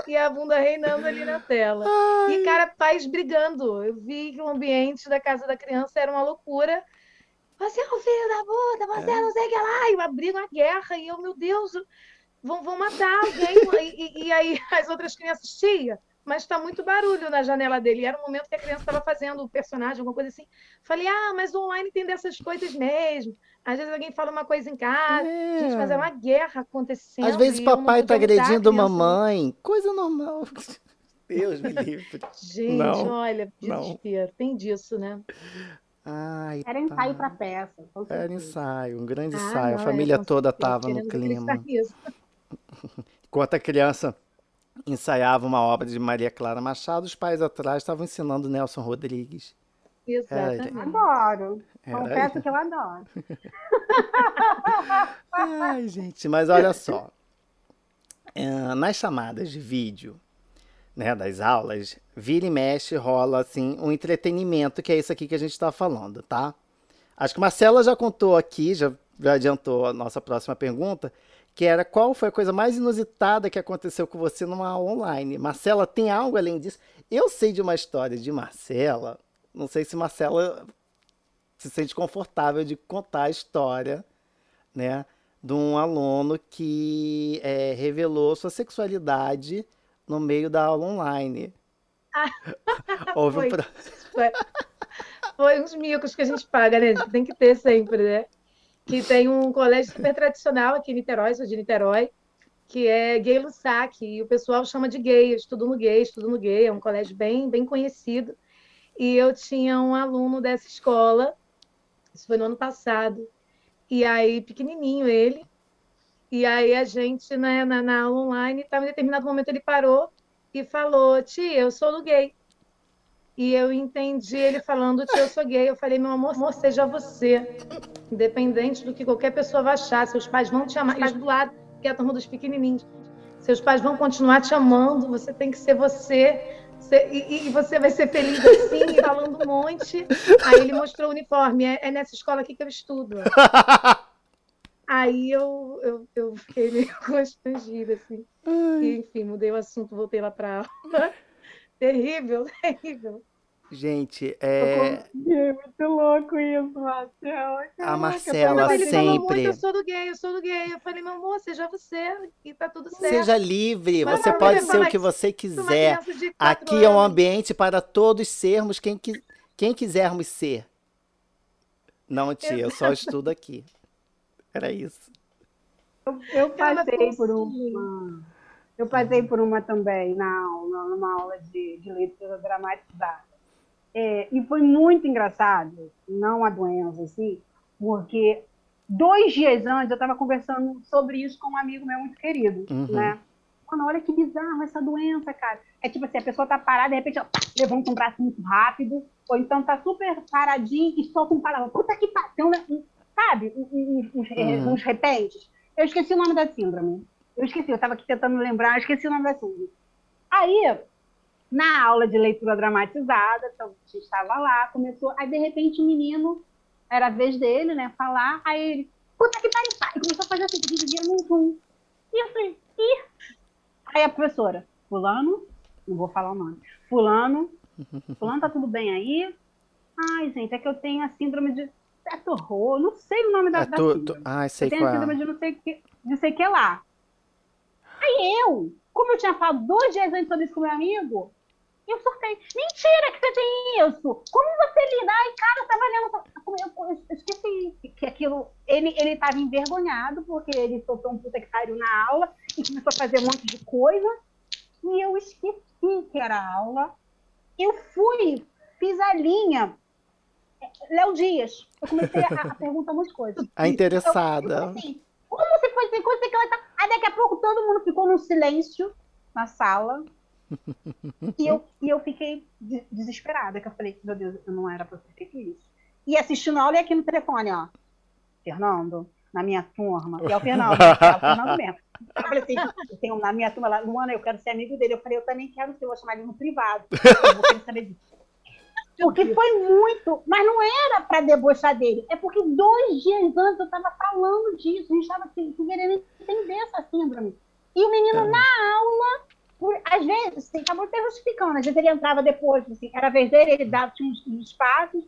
E a bunda reinando ali na tela. Ai. E, cara, pais brigando. Eu vi que o ambiente da casa da criança era uma loucura. Você é o filho da bunda, você é. não sei o que lá. E uma briga, uma guerra. E eu, meu Deus, vão, vão matar alguém. e, e, aí as outras crianças, tia, mas está muito barulho na janela dele. E era um momento que a criança estava fazendo o personagem, alguma coisa assim. Falei, ah, mas o online tem dessas coisas mesmo. Às vezes alguém fala uma coisa em casa. É. Gente, mas é uma guerra acontecendo. Às vezes papai está agredindo mamãe. Coisa normal. Deus me livre. Gente, não, olha, desespero. Não. Tem disso, né? Ai, Era ensaio para peça. Era ensaio, um grande ah, ensaio. Não, a família é, toda estava no clima. Enquanto a criança ensaiava uma obra de Maria Clara Machado, os pais atrás estavam ensinando Nelson Rodrigues. Exatamente. Era... Adoro. Era... Confesso que eu adoro. Ai, gente, mas olha só. É, nas chamadas de vídeo, né, das aulas, vira e mexe, rola assim um entretenimento, que é isso aqui que a gente está falando, tá? Acho que Marcela já contou aqui, já, já adiantou a nossa próxima pergunta, que era qual foi a coisa mais inusitada que aconteceu com você numa aula online. Marcela, tem algo além disso? Eu sei de uma história de Marcela, não sei se Marcela se sente confortável de contar a história, né, de um aluno que é, revelou sua sexualidade no meio da aula online. Ah, Houve foi, um... foi, foi uns micos que a gente paga, né? Tem que ter sempre, né? Que tem um colégio super tradicional aqui em Niterói, sou de Niterói, que é Gay Lussac, e o pessoal chama de gay, eu estudo no gay, estudo no gay, é um colégio bem, bem conhecido. E eu tinha um aluno dessa escola, isso foi no ano passado, e aí, pequenininho ele, E aí a gente, né, na, na aula online, tava, em determinado momento ele parou e falou, tia, eu sou gay. E eu entendi ele falando, tia, eu sou gay. Eu falei, meu amor, amor, seja você. Independente do que qualquer pessoa vai achar, seus pais vão te amar. E do lado, que é a turma dos pequenininhos. Seus pais vão continuar te amando, você tem que ser você. e, e, você vai ser feliz assim, falando um monte. Aí ele mostrou o uniforme. É, é nessa escola aqui que eu estudo. Aí eu, eu, eu fiquei meio constrangida, assim. E, enfim, mudei o assunto, voltei lá para aula. Terrível, terrível. Gente, é. É muito louco isso, Marcela. A Marcela sempre. eu sou do gay, eu sou do gay. Eu falei, meu amor, seja você e tá tudo certo. Seja livre, Mas você pode ser o que você quiser. Aqui anos. é um ambiente para todos sermos quem, quem quisermos ser. Não, tia, eu só estudo aqui. Era isso. Eu, eu passei por uma. Eu passei por uma também na aula, numa aula de, de leitura dramatizada. É, e foi muito engraçado, não a doença, assim, porque dois dias antes eu estava conversando sobre isso com um amigo meu muito querido, uhum. né? Mano, olha que bizarro essa doença, cara. É tipo assim, a pessoa tá parada, de repente ela levanta um braço muito rápido, ou então tá super paradinho e solta um palavra. Puta que pariu, sabe? Uns, uns, uhum. uns repentes. Eu esqueci o nome da síndrome. Eu esqueci, eu estava aqui tentando lembrar, esqueci o nome da síndrome. Aí, na aula de leitura dramatizada, então a gente estava lá, começou, aí de repente o menino, era a vez dele, né, falar, aí ele, puta que pariu, pai, começou a fazer assim, vira num zoom. E eu falei, ih. Aí a professora, fulano, não vou falar o nome, fulano, fulano tá tudo bem aí? Ai, gente, é que eu tenho a síndrome de certo horror, não sei o nome da, é, da tu, tu, ah, sei eu tenho a é. síndrome de não sei o que, de sei que lá. Aí eu, como eu tinha falado dois dias antes sobre isso com meu amigo, eu surtei. Mentira que você tem isso! Como você lida? Ai, cara, eu tava lendo. Eu, eu esqueci que aquilo. Ele, ele tava envergonhado porque ele soltou um puta que pariu na aula e começou a fazer um monte de coisa. E eu esqueci que era aula. Eu fui, fiz a linha. Léo Dias. Eu comecei a, a perguntar umas coisas. A interessada. Eu, assim, como você foi ter coisa que ela tá. Aí daqui a pouco todo mundo ficou num silêncio na sala. e, eu, e eu fiquei desesperada, que eu falei, meu Deus, eu não era pra ter feito isso. E assistindo a aula e aqui no telefone, ó. Fernando, na minha turma, e é o Fernando, é o Fernando mesmo. Eu falei assim, eu tenho na minha turma lá, Luana, eu quero ser amigo dele. Eu falei, eu também quero ser, eu vou chamar ele no privado. Eu vou querer saber disso. Porque foi muito, mas não era para debochar dele, é porque dois dias antes eu estava falando disso, a gente estava assim, querendo entender essa síndrome. E o menino é. na aula, por, às vezes, assim, acabou até justificando, às vezes ele entrava depois, assim, era vez dele, ele dava uns, uns passos.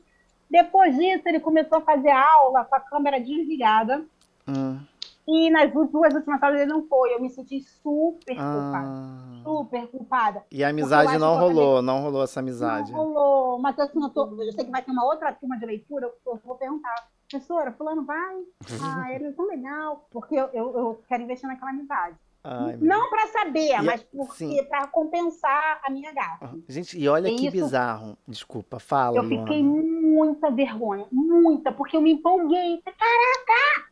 Depois disso, ele começou a fazer aula com a câmera desligada. Hum. E nas duas últimas aulas ele não foi. Eu me senti super culpada. Ah. Super culpada. E a amizade não rolou, não rolou essa amizade. Não rolou. Mas assim, eu, tô, eu sei que vai ter uma outra turma de leitura, eu vou perguntar. Professora, fulano vai? Ah, ele é tão legal. Porque eu, eu, eu quero investir naquela amizade. Ai, não para saber, e, mas porque para compensar a minha gafa. Gente, e olha que bizarro. Desculpa, fala. Eu Luana. fiquei muita vergonha, muita, porque eu me empolguei. Caraca!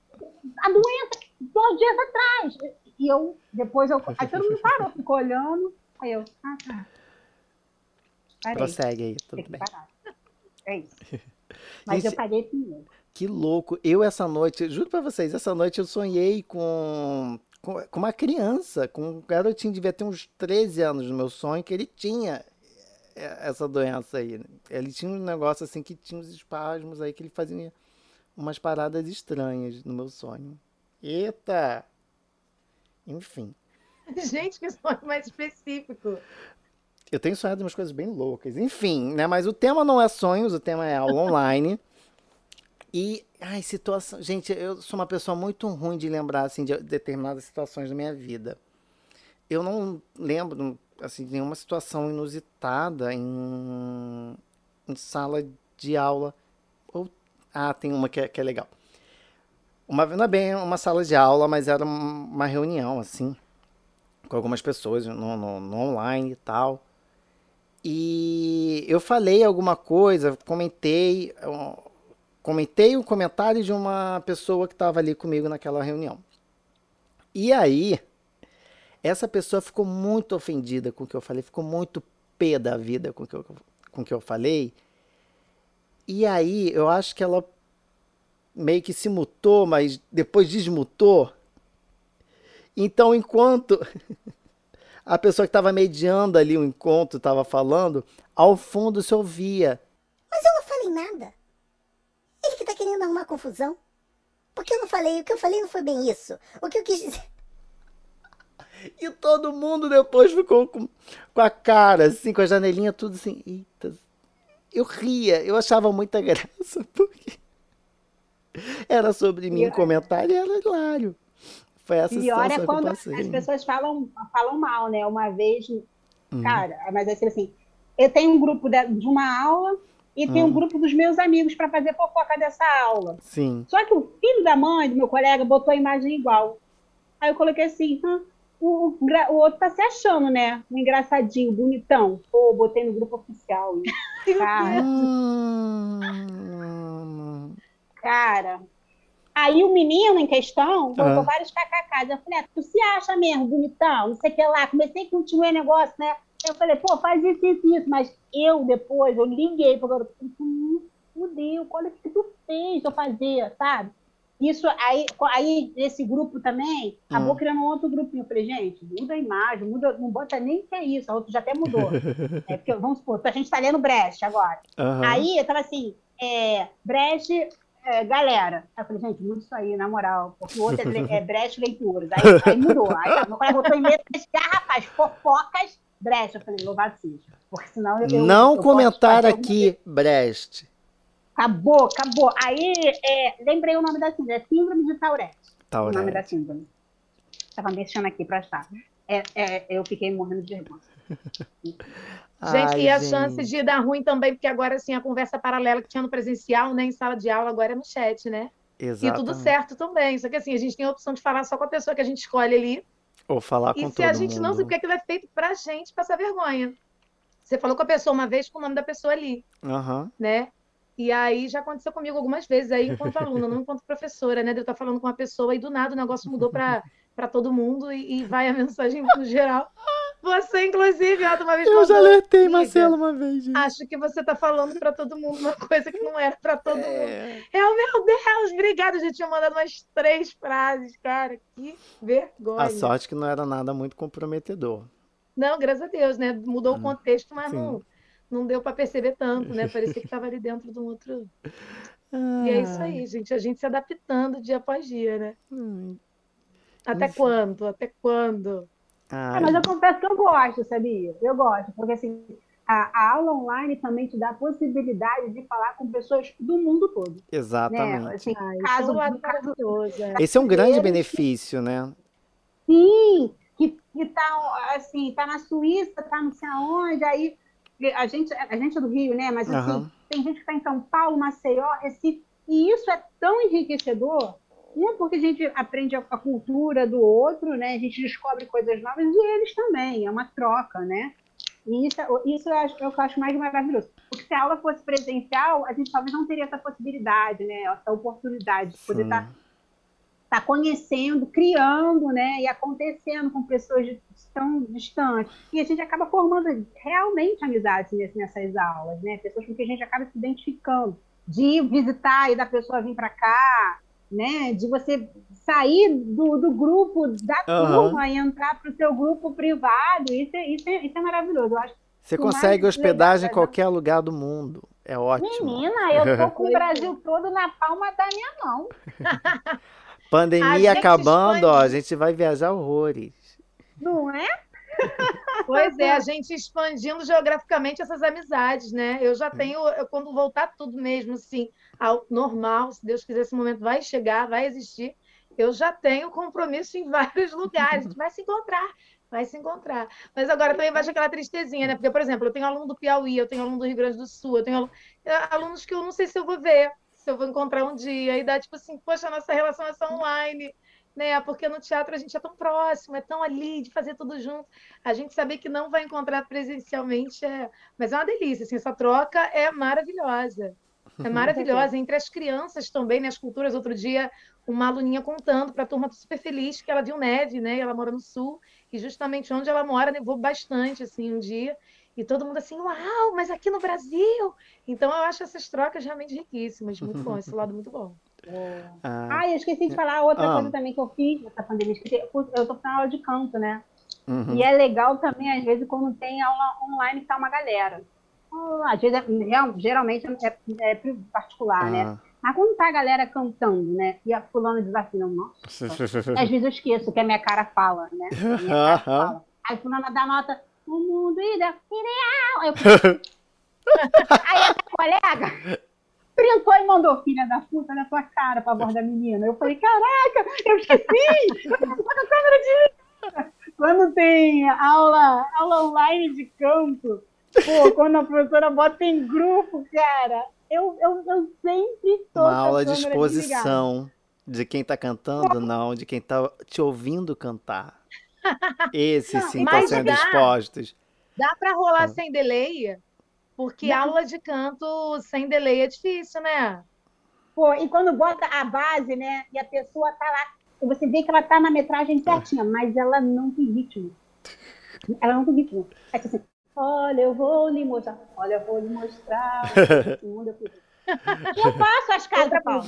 A doença dois dias atrás. E eu, depois eu. Aí todo mundo parou, ficou olhando. Aí eu, ah, tá. Parei. Prossegue aí, tudo bem. É isso. Mas Gente, eu paguei primeiro. Que louco. Eu, essa noite, juro pra vocês, essa noite eu sonhei com, com, com uma criança, com um garotinho, devia ter uns 13 anos no meu sonho, que ele tinha essa doença aí. Ele tinha um negócio assim que tinha uns espasmos aí que ele fazia umas paradas estranhas no meu sonho. Eita! Enfim. Gente, que sonho mais específico. Eu tenho sonhado umas coisas bem loucas. Enfim, né? Mas o tema não é sonhos, o tema é aula online. E, ai, situação. Gente, eu sou uma pessoa muito ruim de lembrar, assim, de determinadas situações da minha vida. Eu não lembro, assim, de nenhuma situação inusitada em, em sala de aula. Ou, ah, tem uma que é, que é legal. Uma, não é bem uma sala de aula, mas era uma reunião, assim, com algumas pessoas no, no, no online e tal. E eu falei alguma coisa, comentei, comentei o comentário de uma pessoa que estava ali comigo naquela reunião. E aí, essa pessoa ficou muito ofendida com o que eu falei, ficou muito pé da vida com o que eu, com o que eu falei. E aí, eu acho que ela meio que se mutou, mas depois desmutou. Então, enquanto a pessoa que estava mediando ali o encontro estava falando, ao fundo se ouvia. Mas eu não falei nada. Ele que está querendo arrumar confusão. Porque eu não falei, o que eu falei não foi bem isso. O que eu quis dizer. E todo mundo depois ficou com, com a cara, assim, com a janelinha tudo assim. Eita. Eu ria, eu achava muita graça, porque era sobre mim o comentário e era hilário. Foi essa e olha quando as pessoas falam, falam mal, né? Uma vez, hum. cara, mas é assim, eu tenho um grupo de, de uma aula e tem um hum. grupo dos meus amigos para fazer fofoca dessa aula. Sim. Só que o filho da mãe do meu colega botou a imagem igual. Aí eu coloquei assim, hum, o, o, outro tá se achando, né? Um engraçadinho, bonitão. Pô, botei no grupo oficial. Cara. Hum. Cara, Aí o menino em questão botou ah. vários kkks. Eu falei, ah, tu se acha mesmo bonitão? Não sei o que lá. Comecei a continuar o negócio, né? Eu falei, pô, faz isso, isso, isso. Mas eu, depois, eu liguei para o garoto. Fudeu, olha o que tu fez eu fazer, sabe? Isso aí, aí esse grupo também acabou hum. criando um outro grupinho. Eu falei, gente, muda a imagem, muda, não bota nem que é isso, a outra já até mudou. é porque, vamos supor, a gente está lendo Brecht agora. Uhum. Aí eu tava assim, é, Brecht é, galera. Aí eu falei, gente, muda isso aí, na moral. Porque o outro é, é Brecht Leituras. Aí, aí mudou. Aí meu colega botou em letras garrafas, fofocas, Brecht. Eu falei, louvado seja. Porque senão eu. Não eu comentar aqui, Brecht. Acabou, acabou. Aí, é, lembrei o nome da síndrome. É Síndrome de Tourette. Tourette. O nome da síndrome. Tava mexendo aqui pra achar. É, é, eu fiquei morrendo de vergonha. Gente, Ai, e a gente. chance de dar ruim também, porque agora assim, a conversa paralela que tinha no presencial, né, em sala de aula, agora é no chat, né? Exatamente. E tudo certo também. Só que assim, a gente tem a opção de falar só com a pessoa que a gente escolhe ali. Ou falar com todo mundo. E se a gente não sabe porque aquilo é feito pra gente passar vergonha. Você falou com a pessoa uma vez com o nome da pessoa ali. Uhum. Né? E aí já aconteceu comigo algumas vezes aí enquanto aluna, não enquanto professora, né? De eu estar falando com uma pessoa e do nada o negócio mudou para todo mundo e, e vai a mensagem no geral. Você, inclusive, uma vez Eu já alertei Marcelo uma vez. Gente. Acho que você tá falando para todo mundo uma coisa que não era para todo é... mundo. Eu, meu Deus, obrigada. Eu já tinha mandado umas três frases, cara. Que vergonha. A sorte que não era nada muito comprometedor. Não, graças a Deus, né? Mudou o hum, contexto, mas não, não deu para perceber tanto, né? Parecia que estava ali dentro de um outro. Ah. E é isso aí, gente. A gente se adaptando dia após dia, né? Hum. Até Enfim. quando? Até quando? Ah, mas eu confesso que eu gosto, sabia? Eu gosto, porque assim, a, a, aula online também te dá a possibilidade de falar com pessoas do mundo todo. Exatamente. Né? Assim, ah, caso, é caso, é. Esse é um grande benefício, né? Sim, que, que tá, assim, tá na Suíça, tá não sei aonde, aí a gente, a gente é do Rio, né? Mas assim, uhum. tem gente que tá em São Paulo, Maceió, Recife, e isso é tão enriquecedor um, porque a gente aprende a, a, cultura do outro, né? A gente descobre coisas novas e eles também, é uma troca, né? E isso, isso eu acho, é o que eu acho mais maravilhoso. Porque se a aula fosse presencial, a gente talvez não teria essa possibilidade, né? Essa oportunidade de poder estar tá, tá conhecendo, criando, né? E acontecendo com pessoas tão distantes. E a gente acaba formando realmente amizades nessas aulas, né? Pessoas com quem a gente acaba se identificando. De visitar e da pessoa vir para cá, né? De você sair do, do grupo da uhum. turma e entrar para o seu grupo privado. Isso é, isso é, isso é maravilhoso. Eu acho você consegue hospedagem em qualquer lugar do mundo. É ótimo. Menina, eu tô com o Brasil todo na palma da minha mão. Pandemia acabando, ó, a gente vai viajar horrores. Não é? Pois é, a gente expandindo geograficamente essas amizades, né? Eu já tenho, eu, quando voltar tudo mesmo, assim, ao normal, se Deus quiser, esse momento vai chegar, vai existir, eu já tenho compromisso em vários lugares, vai se encontrar, vai se encontrar. Mas agora também vai aquela tristezinha, né? Porque, por exemplo, eu tenho aluno do Piauí, eu tenho aluno do Rio Grande do Sul, eu tenho alunos que eu não sei se eu vou ver, se eu vou encontrar um dia, e dá tipo assim, poxa, nossa relação é só online, né? Porque no teatro a gente é tão próximo, é tão ali de fazer tudo junto. A gente saber que não vai encontrar presencialmente é, mas é uma delícia, assim, essa troca é maravilhosa. É maravilhosa entre as crianças também, nas né? culturas. Outro dia, uma aluninha contando para a turma super feliz que ela viu neve, né? Ela mora no sul e justamente onde ela mora nevou bastante assim um dia. E todo mundo assim, uau, mas aqui no Brasil. Então eu acho essas trocas realmente riquíssimas, muito bom, esse lado muito bom. É. Ah, ah, eu esqueci de falar outra ah. coisa também que eu fiz nessa pandemia. Eu estou fazendo aula de canto, né? Uhum. E é legal também, às vezes, quando tem aula online que tá uma galera. Às vezes, é, geralmente é, é particular, né? ah. né? Mas quando tá a galera cantando, né? E a fulana desafina, nossa. às vezes eu esqueço que a minha cara fala, né? Minha cara fala. Aí a fulana dá nota, o mundo ideal. Aí, eu... Aí a colega printou e mandou, filha da puta, na tua cara pra voz da menina. Eu falei, caraca, eu esqueci! Eu tô com a câmera de quando tem aula, aula online de campo, pô, quando a professora bota em grupo, cara, eu, eu, eu sempre tô Uma aula de exposição de quem tá cantando, não, de quem tá te ouvindo cantar. Esses sim estão sendo dá, expostos. Dá para rolar ah. sem delay? Porque não. aula de canto sem delay é difícil, né? Pô, e quando bota a base, né? E a pessoa tá lá você vê que ela tá na metragem certinha, mas ela não tem ritmo. Ela não tem ritmo. É tipo assim, olha, eu vou lhe mostrar, olha, eu vou lhe mostrar. eu faço as casas, Paulo.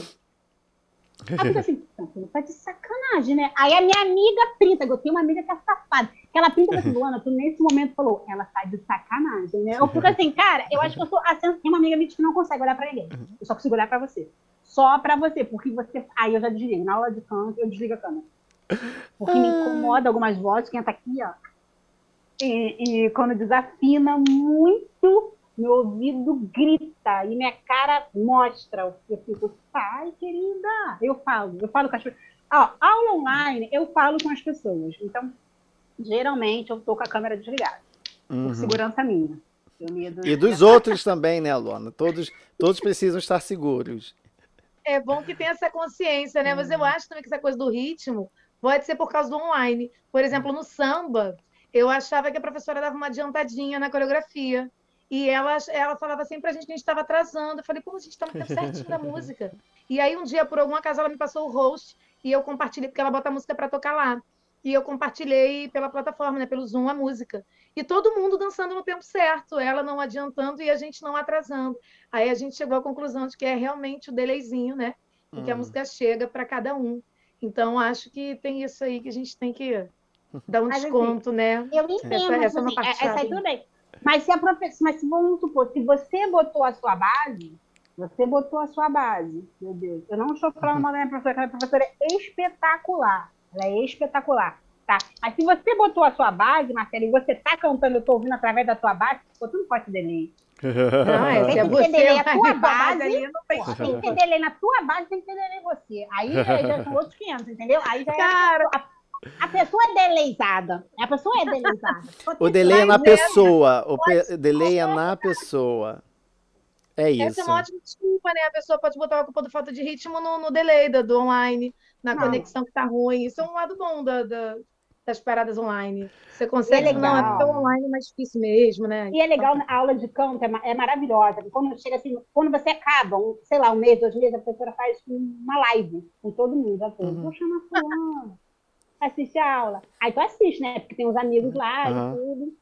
Aí eu assim, não tá de sacanagem, né? Aí a minha amiga printa, eu tenho uma amiga que é safada, que ela printa assim, Luana, tu nesse momento falou, ela tá de sacanagem, né? Eu fico assim, cara, eu acho que eu sou, assim, tem uma amiga minha que não consegue olhar pra ninguém, eu só consigo olhar pra você só para você, porque você. Aí eu já desligo. Na aula de canto, eu desligo a câmera. Porque me incomoda algumas vozes, quem tá aqui, ó. E, e, quando desafina muito, meu ouvido grita e minha cara mostra. Eu fico, sai, querida. Eu falo, eu falo com as pessoas. Ó, aula online, eu falo com as pessoas. Então, geralmente, eu tô com a câmera desligada. Uhum. Por segurança minha. E dos outros também, né, Luana? Todos, todos precisam estar seguros é bom que tenha essa consciência, né? Mas eu uhum. acho também que essa coisa do ritmo pode ser por causa do online. Por exemplo, no samba, eu achava que a professora dava uma adiantadinha na coreografia. E ela, ela falava sempre pra gente que a gente estava atrasando. Eu falei, pô, a gente está no tempo certinho da música. E aí, um dia, por alguma acaso, ela me passou o host e eu compartilhei, porque ela bota a música para tocar lá. E eu compartilhei pela plataforma, né, pelo Zoom, a música. E todo mundo dançando no tempo certo, ela não adiantando e a gente não atrasando. Aí a gente chegou à conclusão de que é realmente o delayzinho, né? Em que a hum. música chega para cada um. Então, acho que tem isso aí que a gente tem que dar um Mas, assim, desconto, assim, né? Eu entendo, essa, essa, assim, é, essa aí tudo bem. Mas se a professora, mas se vamos supor, se você botou a sua base, você botou a sua base, meu Deus. Eu não estou falando mal da minha professora, a professora é espetacular. Ela é espetacular tá? Mas se você botou a sua base, Marcelo, e você tá cantando, eu tô ouvindo através da tua base, pô, tu não pode ter delay. Não, é, tem que ter delay a tua base, não tem, tem que ter delay na tua base, tem que ter delay em você. Aí já são outros 500, entendeu? Aí já é Cara, a, a pessoa é deleizada. A pessoa é deleizada. O delay é na pessoa. O delay é na pessoa. É isso. Essa é uma ótima desculpa, né? A pessoa pode botar a culpa do falta de ritmo no, no delay do, do online, na não. conexão que tá ruim. Isso é um lado bom da, da das paradas online. Você consegue, é não, é tão online mais difícil mesmo, né? E é legal, a aula de canto é, é maravilhosa. Quando chega assim, quando você acaba, um, sei lá, um mês, dois meses, a professora faz uma live com todo mundo. Fala, uhum. vou chamar fulano, assiste a aula. Aí tu assiste, né? Porque tem os amigos lá uhum. e tudo.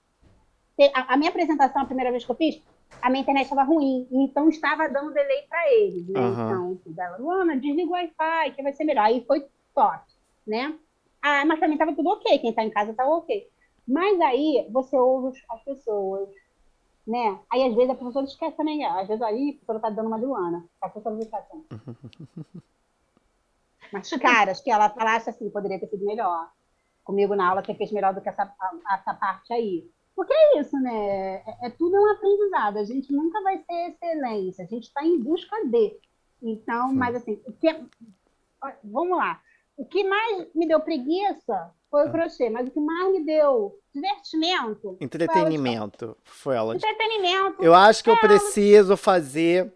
A, a, minha apresentação, a primeira vez que eu fiz, a minha internet estava ruim, então estava dando delay para eles, né? Uhum. Então, dela, Luana, desliga o Wi-Fi, que vai ser melhor. Aí foi top, né? Ah, mas para mim estava tudo ok, quem está em casa está ok. Mas aí você ouve as pessoas, né? Aí às vezes a professora esquece também, às vezes aí a professora está dando uma de Luana, a professora não esquece. Mas caras que ela falasse assim, poderia ter sido melhor. Comigo na aula você fez melhor do que essa, essa parte aí. Porque é isso, né? É, é tudo um aprendizado. A gente nunca vai ser excelência. A gente está em busca de. Então, Sim. mas assim, que... vamos lá. O que mais me deu preguiça foi o ah. crochê, mas o que mais me deu divertimento. Entretenimento. Foi de... Entretenimento. Eu acho que eu preciso fazer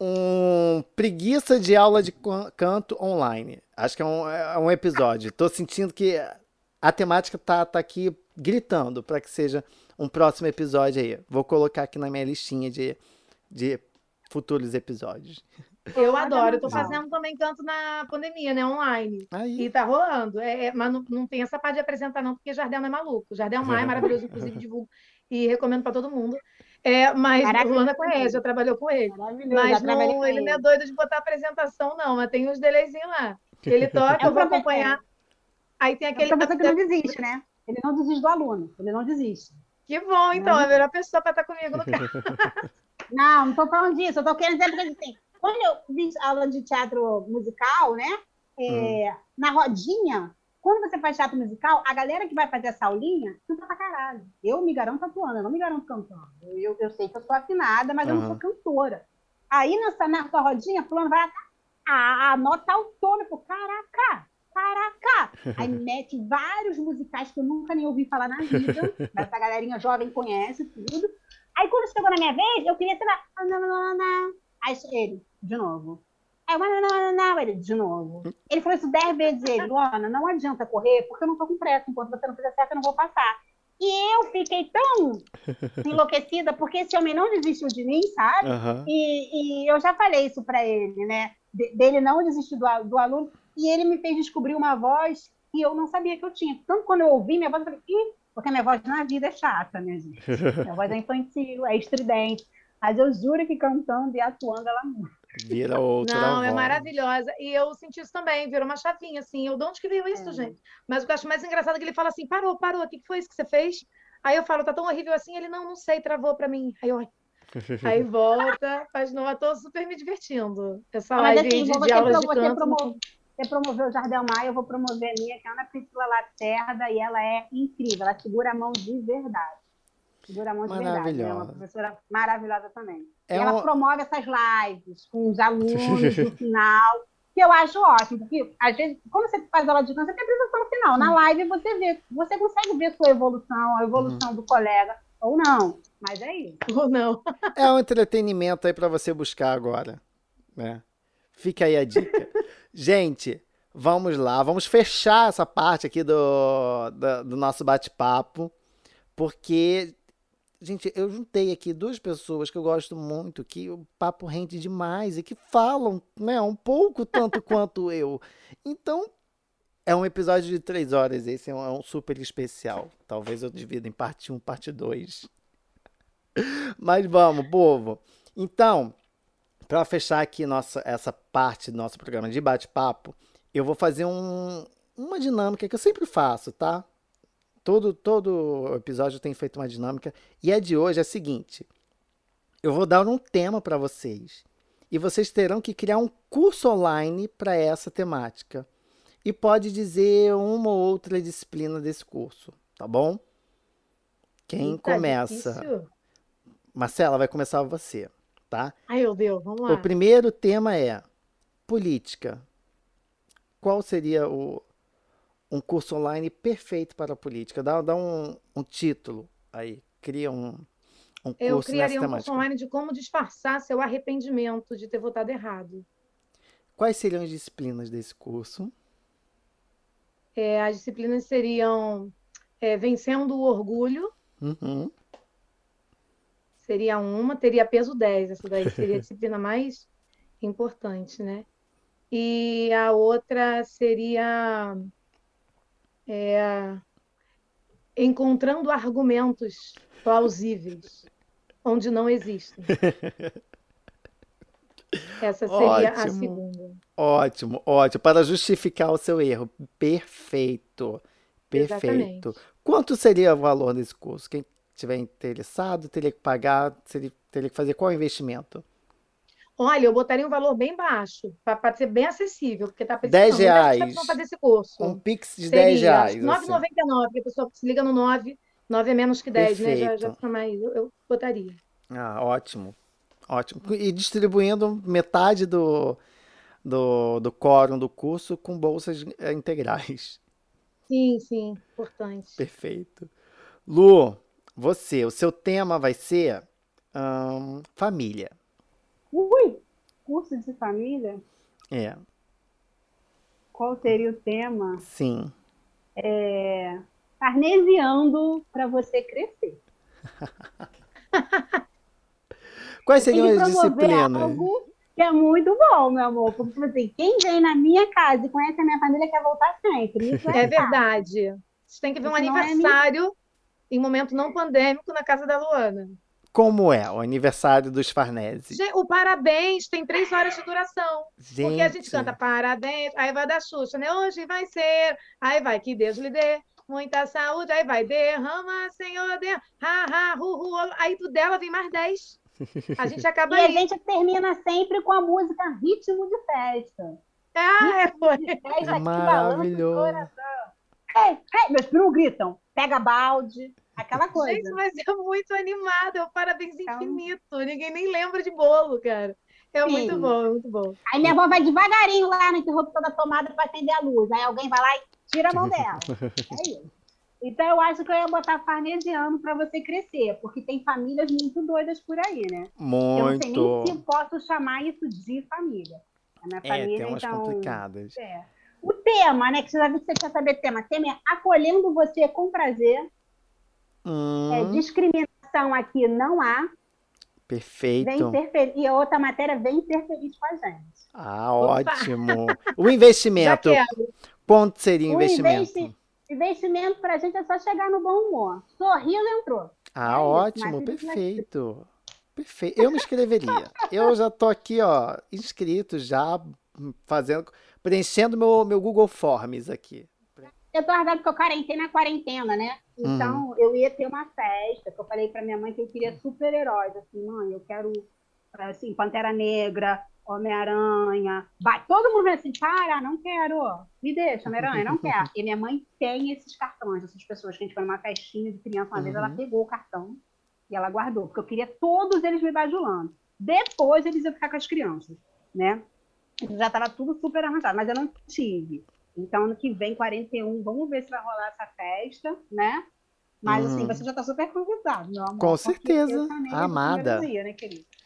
um preguiça de aula de canto online. Acho que é um, é um episódio. Tô sentindo que a temática tá, tá aqui gritando para que seja um próximo episódio aí. Vou colocar aqui na minha listinha de, de futuros episódios. Eu adoro. Eu tô fazendo também canto na pandemia, né? Online. Aí. E tá rolando. É, é, mas não, não tem essa parte de apresentar, não, porque Jardel não é maluco. Jardel Maia é maravilhoso, inclusive, divulgo e recomendo para todo mundo. É, mas o Luana conhece, já trabalhou com ele. Mas não, ele, ele não é doido de botar apresentação, não, mas tem uns delayzinhos lá. Ele toca, é eu vou acompanhar. Aí tem aquele. É um que não desiste, né? Ele não desiste do aluno, ele não desiste. Que bom, então, é a melhor pessoa para estar comigo no carro. Não, não estou falando disso, eu estou querendo dizer porque assim, quando eu fiz aula de teatro musical, né? É, hum. Na rodinha, quando você faz teatro musical, a galera que vai fazer essa aulinha canta pra caralho. Eu me garanto atuando, eu não me garanto cantando. Eu, eu, sei que eu sou afinada, mas uhum. eu não sou cantora. Aí nessa, nessa rodinha, fulano vai a, a nota autônoma, caraca, caraca! Aí mete vários musicais que eu nunca nem ouvi falar na vida. Essa galerinha jovem conhece tudo. Aí quando chegou na minha vez, eu queria, sei lá, aí ele, de novo. Aí eu, ele, de novo. Ele falou isso dez vezes, ele, Luana, não adianta correr, porque eu não tô com pressa, enquanto você não fizer certo, eu não vou passar. E eu fiquei tão enlouquecida, porque esse homem não desistiu de mim, sabe? Uhum. E, e, eu já falei isso para ele, né? De, dele não desistir do, do aluno. E ele me fez descobrir uma voz que eu não sabia que eu tinha. Tanto quando eu ouvi minha voz, eu falei, Ih, porque minha voz na vida é chata, minha gente. Minha voz é infantil, é estridente. Mas eu juro que cantando e atuando ela muda. Vira outra Não, voz. é maravilhosa. E eu senti isso também, virou uma chavinha, assim. Eu, de onde que veio isso, é. gente? Mas o que eu acho mais engraçado é que ele fala assim, parou, parou, o que foi isso que você fez? Aí eu falo, tá tão horrível assim? Ele, não, não sei, travou pra mim. Aí eu, Aí volta, faz novo. Eu tô super me divertindo. Essa Mas, live assim, de, de aulas de canto. Você promoveu o Jardel Maia, eu vou promover a minha, que é a Ana Priscila Lacerda, e ela é incrível, ela segura a mão de verdade. Segura a mão de verdade. É uma professora maravilhosa também. É e ela um... promove essas lives com os alunos no final, que eu acho ótimo, porque às vezes, quando você faz aula de você tem a apresentação final. Na live você vê, você consegue ver sua evolução, a evolução uhum. do colega, ou não. Mas é isso. Ou não. é um entretenimento aí para você buscar agora. Né? Fica aí a dica. Gente, vamos lá, vamos fechar essa parte aqui do, do, do nosso bate-papo, porque, gente, eu juntei aqui duas pessoas que eu gosto muito, que o papo rende demais e que falam, né, um pouco tanto quanto eu. Então, é um episódio de três horas, esse é um, é um super especial. Talvez eu divida em parte 1, parte 2. Mas vamos, povo. Então, para fechar aqui nossa, essa parte do nosso programa de bate-papo, eu vou fazer um, uma dinâmica que eu sempre faço, tá? Todo, todo episódio tenho feito uma dinâmica. E a de hoje é a seguinte: eu vou dar um tema para vocês. E vocês terão que criar um curso online para essa temática. E pode dizer uma ou outra disciplina desse curso, tá bom? Quem Eita, começa? Difícil. Marcela, vai começar você tá? Ai, meu Deus, vamos lá. O primeiro tema é política. Qual seria o, um curso online perfeito para a política? Dá, dá um, um título aí, cria um, um curso Eu criaria um curso online de como disfarçar seu arrependimento de ter votado errado. Quais seriam as disciplinas desse curso? É, as disciplinas seriam é, Vencendo o Orgulho, uhum seria uma, teria peso 10, essa daí seria a disciplina mais importante, né? E a outra seria é, encontrando argumentos plausíveis onde não existem. Essa seria ótimo, a segunda. Ótimo, ótimo. Para justificar o seu erro. Perfeito. Perfeito. Exatamente. Quanto seria o valor desse curso? Quem estiver interessado, teria que pagar, teria, teria que fazer qual investimento? Olha, eu botaria um valor bem baixo, para ser bem acessível, porque está pensando 10 reais. Para fazer esse curso. Um Pix de Seria, 10 reais. 9,99, assim. a pessoa se liga no 9, 9 é menos que 10, Perfeito. né? Já, já fica mais. Eu, eu botaria. Ah, ótimo. Ótimo. E distribuindo metade do, do, do quórum do curso com bolsas eh, integrais. Sim, sim, importante. Perfeito. Lu, você, o seu tema vai ser família. Ui, curso de família? É. Qual seria o tema? Sim. É, carnesiando para você crescer. Quais seriam as disciplinas? Algo que é muito bom, meu amor. Porque, tipo assim, quem vem na minha casa e conhece a minha família quer voltar sempre. Isso é, é verdade. Você tem que ver um Isso aniversário é em momento não pandêmico na casa da Luana. Como é o aniversário dos Farnese? O parabéns tem três horas de duração. Gente. Porque a gente canta parabéns, aí vai da Xuxa, né? Hoje vai ser, aí vai, que Deus lhe dê muita saúde, aí vai, derrama, Senhor, derrama, ha, ha, hu, hu, aí do dela vem mais dez. A gente acaba E aí. a gente termina sempre com a música Ritmo de Festa. Ah, é, foi. Maravilhoso. Ei, ei, meus primos gritam, pega balde, aquela coisa. Gente, mas é muito animado, é o parabéns então... infinito. Ninguém nem lembra de bolo, cara. É Sim. muito bom, muito bom. Aí minha avó vai devagarinho lá no interruptor da tomada para acender a luz. Aí alguém vai lá e tira a mão dela. É isso. Então eu acho que eu ia botar farnesiano para você crescer, porque tem famílias muito doidas por aí, né? Muito. Eu não sei nem se posso chamar isso de família. A minha é, família, tem umas então, complicadas. É. O tema, né? Que você já viu que você quer saber tema. Tema é acolhendo você com prazer. Hum. É, discriminação aqui não há. Perfeito. E a outra matéria vem interferir com a gente. Ah, ótimo. o investimento. Quanto seria o investimento? Investi investimento para a gente é só chegar no bom humor. Sorriu entrou. Ah, é ótimo, perfeito. Perfeito. Eu me inscreveria. Eu já tô aqui, ó, inscrito, já fazendo, preenchendo meu, meu Google Forms aqui. Eu tô aguardando que eu quarentena na quarentena, né? Então, uhum. eu ia ter uma festa, que eu falei para minha mãe que eu queria super-heróis, assim, mãe, eu quero, assim, Pantera Negra, Homem-Aranha. Vai, todo mundo vem assim, para, não quero. Me deixa, Homem-Aranha, não quero. E minha mãe tem esses cartões, essas pessoas que a gente foi numa festinha de criança, uma uhum. vez ela pegou o cartão e ela guardou, porque eu queria todos eles me bajulando. Depois eles iam ficar com as crianças, né? Já estava tudo super arranjado, mas eu não tive. Então, ano que vem, 41, vamos ver se vai rolar essa festa, né? Mas, assim, uhum. você já está super convidado, meu amor. Com certeza. Amada. Dia, né?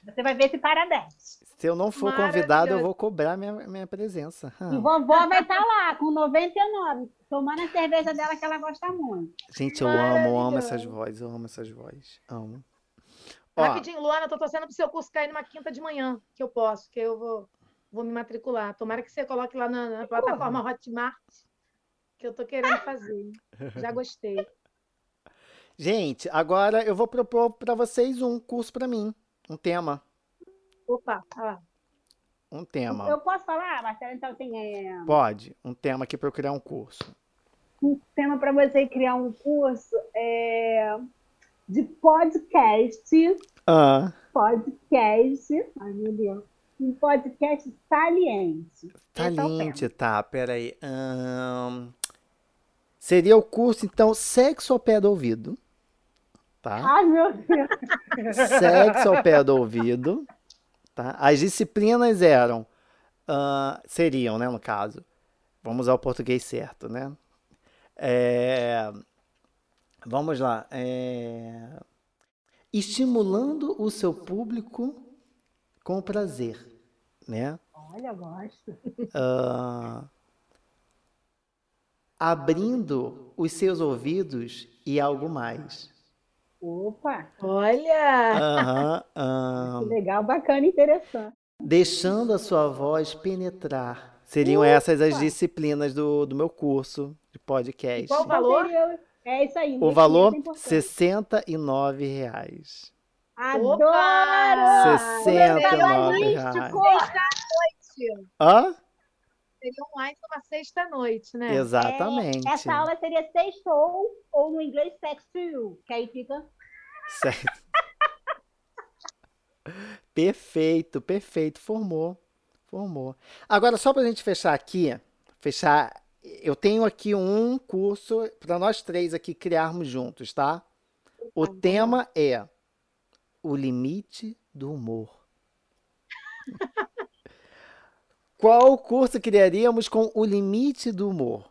Você vai ver esse parabéns. Se eu não for convidado, eu vou cobrar minha, minha presença. E vovó vai estar tá lá, com 99, tomando a cerveja dela que ela gosta muito. Gente, eu amo, amo essas vozes, eu amo essas vozes. Amo. Ó, Rapidinho, Luana, tô torcendo pro seu curso cair numa quinta de manhã, que eu posso, que eu vou, vou me matricular. Tomara que você coloque lá na, na plataforma Hotmart, que eu tô querendo fazer. Já gostei. Gente, agora eu vou propor para vocês um curso para mim, um tema. Opa, ah. Um tema. Eu posso falar, Marcelo? Então, assim, é... Pode. Um tema aqui para eu criar um curso. Um tema para você criar um curso é de podcast. Ah. Podcast. Ai, meu Deus. Um podcast saliente. Saliente, tá. Peraí. Seria o curso, então, Sexo ao Pé do Ouvido. Tá? Ai, meu Deus. Sexo ao Pé do Ouvido. Tá? As disciplinas eram, uh, seriam, né, no caso, vamos ao português certo, né? É, vamos lá. É, estimulando o seu público com prazer, né? Olha, gosto. Uh, abrindo os seus ouvidos e algo mais. Opa! Olha! Uhum, legal, bacana, interessante. Deixando a sua voz penetrar. Seriam Opa. essas as disciplinas do, do meu curso de podcast. E qual o valor? É isso aí. O valor, 69 reais. Adoro! 69 reais. Hã? seria online numa sexta-noite, né? Exatamente. É, essa aula seria sexta ou, ou no inglês sex to you, que aí fica... Certo. perfeito, perfeito. Formou, formou. Agora, só para a gente fechar aqui, fechar... Eu tenho aqui um curso para nós três aqui criarmos juntos, tá? O tá tema é o limite do humor. Qual curso criaríamos com o limite do humor?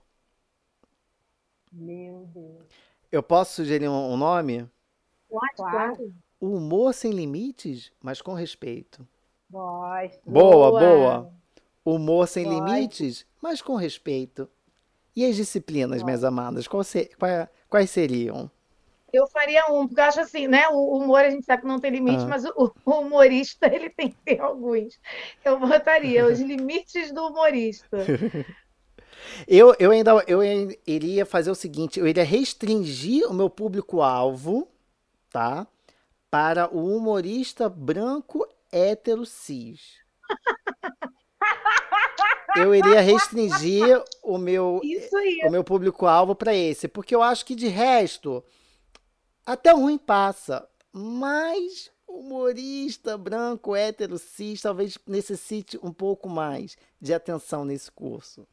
Meu Deus. Eu posso sugerir um, nome? Claro. Humor sem limites, mas com respeito. Gosto. Boa, boa. Humor sem Gosto. limites, mas com respeito. E as disciplinas, Gosto. minhas amadas, qual se, qual, quais seriam? Eu faria um, porque eu acho assim, né? O humor a gente sabe que não tem limite, ah. mas o, o, humorista ele tem que ter alguns. Eu botaria os limites do humorista. eu, eu ainda eu iria fazer o seguinte: eu iria restringir o meu público-alvo, tá? Para o humorista branco hétero cis. eu iria restringir o meu, o meu público-alvo para esse, porque eu acho que de resto até ruim passa, mas humorista branco, hétero, cis, talvez necessite um pouco mais de atenção nesse curso.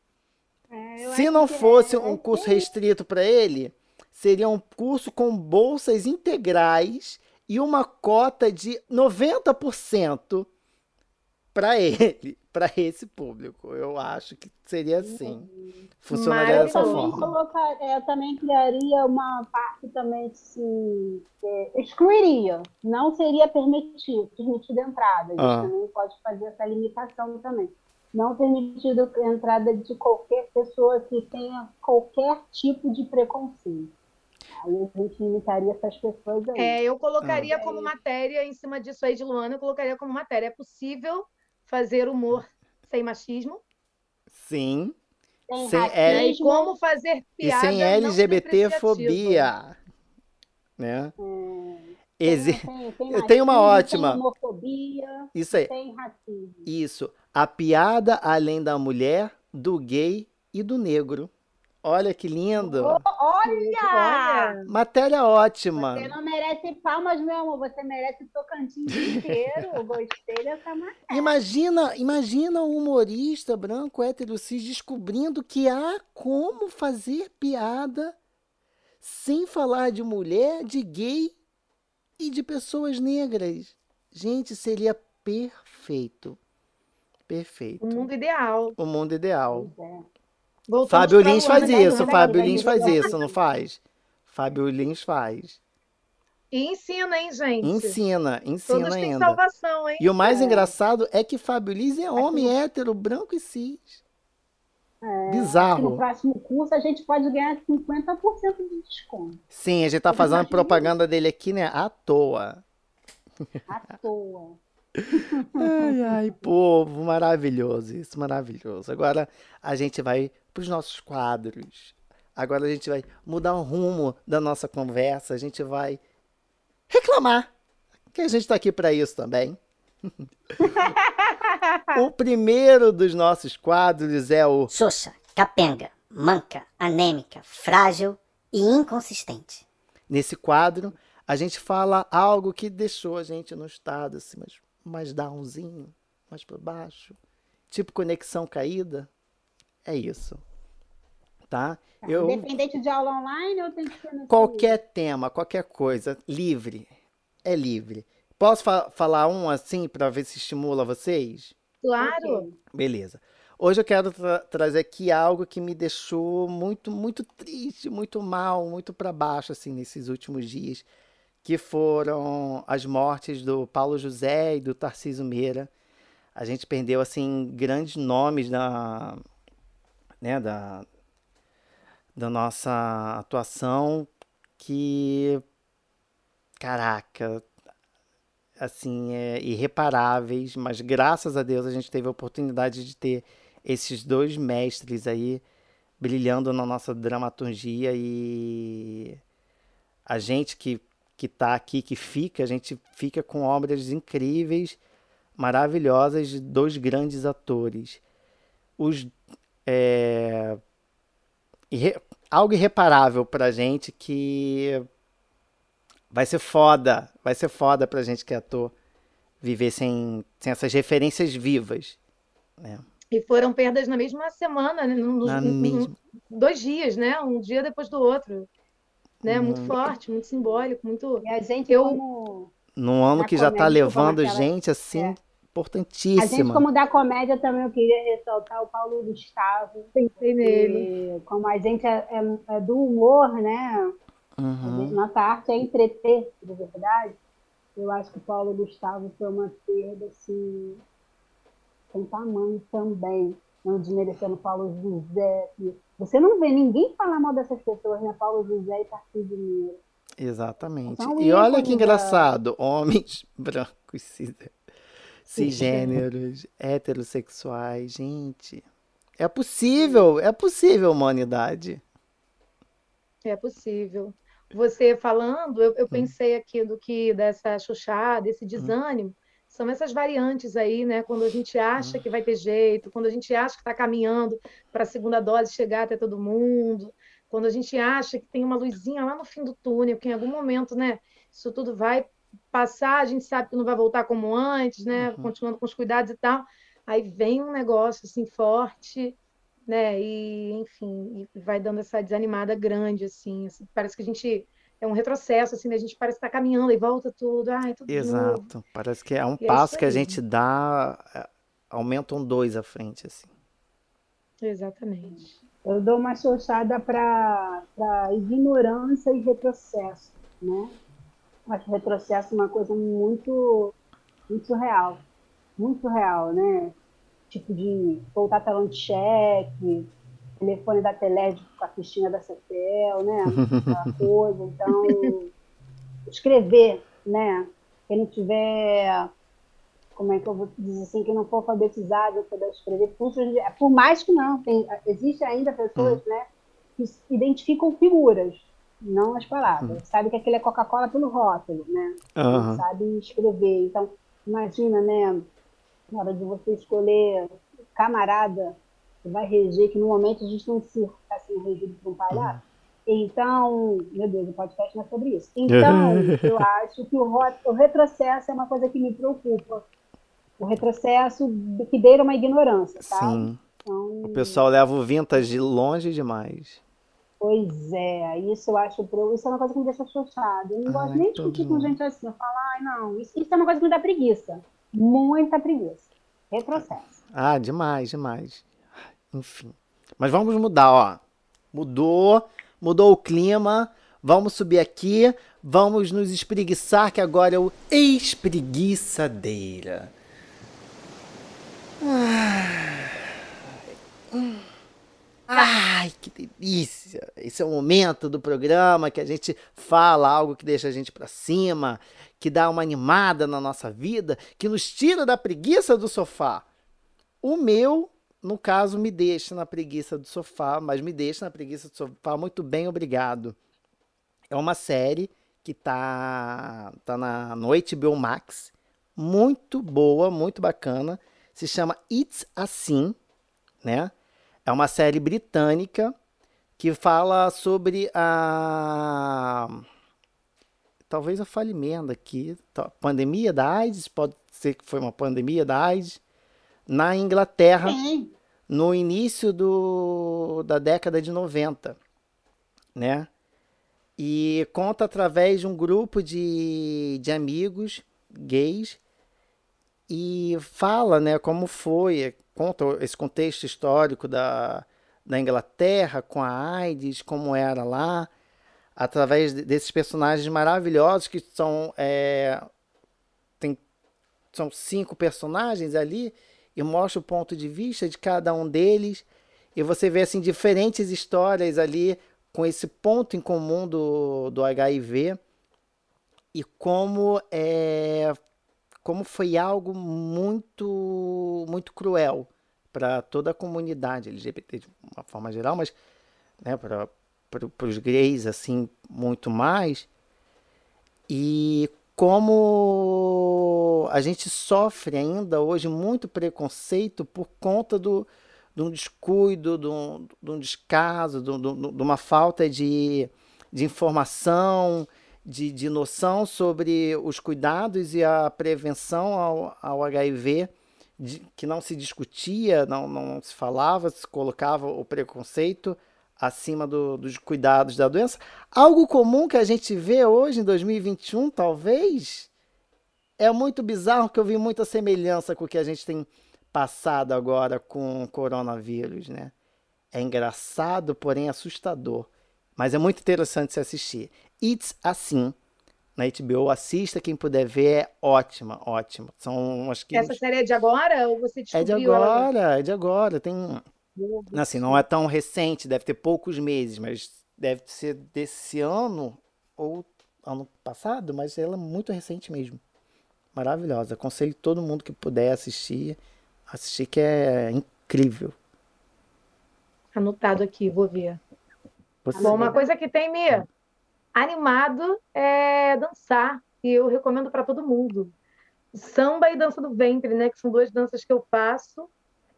É, Se não fosse é, um curso restrito para ele, seria um curso com bolsas integrais e uma cota de 90% para ele para esse público. Eu acho que seria assim. Funcionaria dessa forma. Colocar, eu também criaria uma parte também se é, excluiria. Não seria permitido, permitido entrada. A gente ah. também pode fazer essa limitação também. Não permitido entrada de qualquer pessoa que tenha qualquer tipo de preconceito. Aí a gente limitaria essas pessoas aí. É, eu colocaria ah. como matéria, em cima disso aí de Luana, eu colocaria como matéria. É possível fazer humor sem machismo. Sim. Sem, sem L... E como fazer piada E sem LGBTfobia. Né? Hum. Exi... Tem, tem, tem, tem, uma ótima. Tem homofobia. Isso aí. Tem racismo. Isso. A piada além da mulher, do gay e do negro. Olha que lindo. Oh, olha! Matéria ótima. Você não merece palmas, meu amor. Você merece o Tocantins inteiro. Gostei dessa matéria. Imagina, imagina um humorista branco hétero cis descobrindo que há como fazer piada sem falar de mulher, de gay e de pessoas negras. Gente, seria perfeito. Perfeito. O mundo ideal. O mundo ideal. É. Voltamos Fábio Lins faz isso, Fábio Lins faz isso, não faz? Fábio Lins faz. E ensina, hein, gente? Ensina, ensina Todos ainda. salvação, hein? E o mais é. engraçado é que Fábio Lins é homem é. hétero, branco e cis. É, Bizarro. No próximo curso a gente pode ganhar 50% de desconto. Sim, a gente tá fazendo propaganda dele aqui, né? À toa. À toa. Ai, ai, povo, maravilhoso isso, maravilhoso. Agora a gente vai para os nossos quadros. Agora a gente vai mudar o rumo da nossa conversa, a gente vai reclamar, que a gente está aqui para isso também. o primeiro dos nossos quadros é o Xoxa, capenga, manca, anêmica, frágil e inconsistente. Nesse quadro, a gente fala algo que deixou a gente no estado assim, mais, mais downzinho, mais para baixo, tipo conexão caída. É isso tá? tá? Eu... Independente de aula online ou tem que ser no Qualquer tema, qualquer coisa, livre. É livre. Posso fa falar um assim para ver se estimula vocês? Claro. Beleza. Hoje eu quero tra trazer aqui algo que me deixou muito, muito triste, muito mal, muito para baixo assim nesses últimos dias, que foram as mortes do Paulo José e do Tarcísio Meira. A gente perdeu assim grandes nomes da, né, da, da nossa atuação que, caraca, assim, é irreparáveis, mas graças a Deus a gente teve a oportunidade de ter esses dois mestres aí brilhando na nossa dramaturgia e a gente que que está aqui, que fica, a gente fica com obras incríveis, maravilhosas de dois grandes atores. Os é, algo irreparável pra gente que vai ser foda. Vai ser foda pra gente que é ator viver sem, sem essas referências vivas. Né? E foram perdas na mesma semana, né? Nos, na mesma... Dois dias, né? Um dia depois do outro. Né? Hum. Muito forte, muito simbólico, muito. E a gente, eu... como. Num ano que já tá levando gente assim. É importantíssima. A gente, como da comédia, também eu queria ressaltar o Paulo Gustavo. Pensei nele. Como a gente é, é, é do humor, né? Uhum. Nossa arte é entreter, de verdade. Eu acho que o Paulo Gustavo foi uma perda, assim, sem tamanho também. Não desmerecendo Paulo José. Você não vê ninguém falar mal dessas pessoas, né? Paulo José e Tarcísio Mineiro. Exatamente. Então, e olha que engraçado, homens brancos, cisgêneros, heterossexuais, gente. É possível, é possível humanidade. É possível. Você falando, eu, eu hum. pensei aqui do que dessa chuchada, desse hum. São essas variantes aí, né? Quando a gente acha hum. que vai ter jeito, quando a gente acha que está caminhando para a segunda dose chegar até todo mundo, quando a gente acha que tem uma luzinha lá no fim do túnel, que em algum momento, né, isso tudo vai passar, a gente sabe que não vai voltar como antes, né, uhum. continuando com os cuidados e tal. Aí vem um negócio assim forte, né, e enfim, e vai dando essa desanimada grande assim, assim, parece que a gente é um retrocesso, assim, né? a gente parece estar tá caminhando e volta tudo. Ai, tudo Exato. Novo. Parece que é um e é passo é que a gente dá, é, aumenta um dois à frente, assim. Exatamente. Eu dou uma xoxada para ignorância e retrocesso, né? Acho retrocesso uma coisa muito, muito real. Muito real, né? Tipo de voltar talão de cheque, telefone da Teled com a fichinha da CETEL, né? Aquela coisa. Então, escrever, né? Quem não tiver como é que eu vou dizer assim, que não for alfabetizado para escrever por mais que não, tem, existe ainda pessoas, uhum. né, que identificam figuras, não as palavras. Uhum. Sabe que aquele é Coca-Cola pelo rótulo, né? Uhum. Sabe escrever. Então, imagina, né, na hora de você escolher camarada que vai reger, que no momento a gente não se está sendo regido por um palhaço. Então, meu Deus, o podcast não é sobre isso. Então, eu acho que o, o retrocesso é uma coisa que me preocupa o retrocesso que beira uma ignorância, tá? Sim. Então, o pessoal leva o vintage longe demais. Pois é, isso eu acho. Isso é uma coisa que me deixa chateada. Eu não gosto nem de discutir com gente assim. Eu falo, ai, não, isso, isso é uma coisa que me dá preguiça. Muita preguiça. Retrocesso. Ah, demais, demais. Enfim. Mas vamos mudar, ó. Mudou, mudou o clima. Vamos subir aqui, vamos nos espreguiçar, que agora é o espreguiçadeira. Ai, que delícia! Esse é o momento do programa que a gente fala algo que deixa a gente para cima, que dá uma animada na nossa vida, que nos tira da preguiça do sofá. O meu, no caso, me deixa na preguiça do sofá, mas me deixa na preguiça do sofá. Muito bem, obrigado. É uma série que tá, tá na Noite HBO Max, muito boa, muito bacana. Se chama It's Assim, né? É uma série britânica que fala sobre a talvez a falimento aqui, pandemia da AIDS, pode ser que foi uma pandemia da AIDS na Inglaterra Sim. no início do, da década de 90, né? E conta através de um grupo de, de amigos gays e fala né, como foi, conta esse contexto histórico da, da Inglaterra com a AIDS, como era lá, através desses personagens maravilhosos que são. É, tem, são cinco personagens ali e mostra o ponto de vista de cada um deles. E você vê assim diferentes histórias ali com esse ponto em comum do, do HIV e como é, como foi algo muito muito cruel para toda a comunidade LGBT de uma forma geral, mas né, para os gays assim muito mais e como a gente sofre ainda hoje muito preconceito por conta do, de um descuido, de um, de um descaso, de, de, de uma falta de, de informação, de, de noção sobre os cuidados e a prevenção ao, ao HIV, de, que não se discutia, não, não se falava, se colocava o preconceito acima do, dos cuidados da doença. Algo comum que a gente vê hoje em 2021, talvez, é muito bizarro que eu vi muita semelhança com o que a gente tem passado agora com o coronavírus, né? É engraçado, porém assustador. Mas é muito interessante se assistir. It's Assim, na HBO. Assista, quem puder ver, é ótima, ótima. São acho que Essa série é de agora ou você descobriu? É de agora, ela... é de agora. Tem assim, não é tão recente, deve ter poucos meses, mas deve ser desse ano ou ano passado, mas ela é muito recente mesmo. Maravilhosa. Aconselho todo mundo que puder assistir. Assistir que é incrível. Anotado aqui, vou ver. Você Bom, uma coisa que tem me animado é dançar. E eu recomendo para todo mundo. Samba e dança do ventre, né? Que são duas danças que eu faço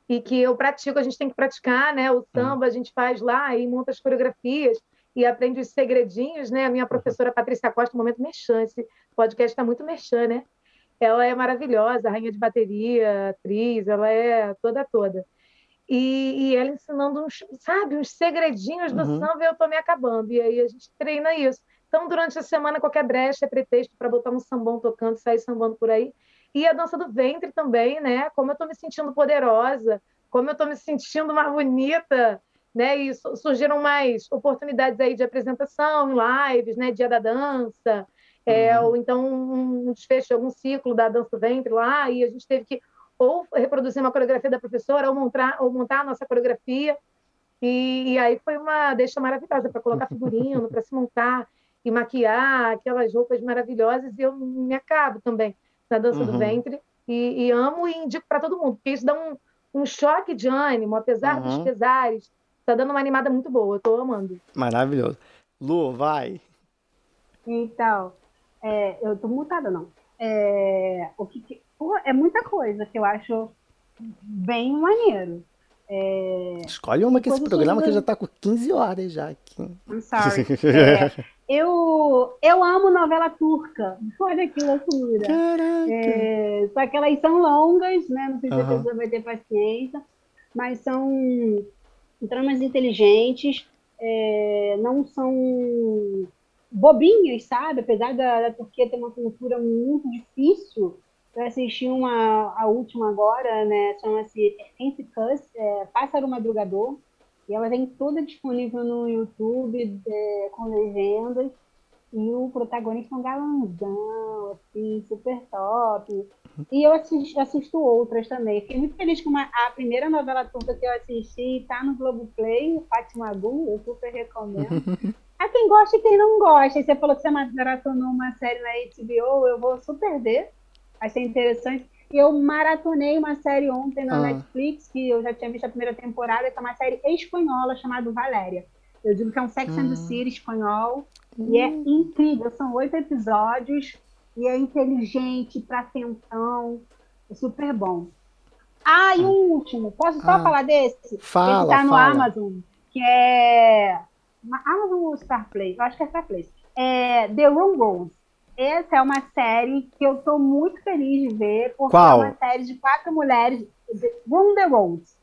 e que eu pratico. A gente tem que praticar, né? O samba a gente faz lá e monta as coreografias e aprende os segredinhos, né? A minha professora Patrícia Costa, um momento merchan, esse podcast está muito merchan, né? Ela é maravilhosa, rainha de bateria, atriz, ela é toda toda. E, e ela ensinando uns, sabe, uns segredinhos do uhum. samba e eu tô me acabando. E aí a gente treina isso. Então, durante a semana, qualquer brecha é pretexto para botar um sambão tocando, sair sambando por aí. E a dança do ventre também, né? Como eu estou me sentindo poderosa, como eu estou me sentindo mais bonita, né? E surgiram mais oportunidades aí de apresentação lives, né? Dia da dança, é, uhum. ou então um desfecho de algum ciclo da dança do ventre lá, e a gente teve que ou reproduzir uma coreografia da professora, ou montar, ou montar a nossa coreografia. E, e aí foi uma deixa maravilhosa para colocar figurino, para se montar e maquiar aquelas roupas maravilhosas, e eu me acabo também na dança uhum. do ventre, e, e, amo e indico para todo mundo, porque isso dá um, um choque de ânimo, apesar uhum. dos pesares, está dando uma animada muito boa, eu estou amando. Maravilhoso. Lu, vai! Então, é, eu estou mutada, não. É, o que, é muita coisa que eu acho bem maneiro. É... Escolhe uma que esse programa que já está com 15 horas já aqui. I'm sorry. É, eu, eu amo novela turca. Olha que loucura. Caraca. É, só que elas são longas, né? Não sei se uhum. a pessoa vai ter paciência, mas são tramas inteligentes, é, não são bobinhas, sabe? Apesar da, da Turquia ter uma cultura muito difícil, eu assisti uma, a última agora, né? Chama-se Anticus, é, Pássaro Madrugador. E ela vem toda disponível no YouTube, é, com legendas. E o protagonista é um galanzão, assim, super top. E eu assisto, assisto outras também. Fiquei muito feliz com uma, a primeira novela turca que eu assisti está no Globoplay, Fátima Gu, eu super recomendo. a quem gosta e quem não gosta. E você falou que você maratonou uma série na HBO, eu vou super ver achei interessante. E eu maratonei uma série ontem na ah. Netflix, que eu já tinha visto a primeira temporada, que é uma série espanhola chamada Valéria. Eu digo que é um Sex and the hum. City espanhol. E é hum. incrível, são oito episódios. E é inteligente, pra atenção. É super bom. Ah, e um hum. último. Posso só ah. falar desse? Fala, Ele tá no fala. Amazon. Que é... Amazon ou Star Play? Eu acho que é Star Play. É The Room Rose essa é uma série que eu estou muito feliz de ver, porque Qual? é uma série de quatro mulheres, Room the Roads.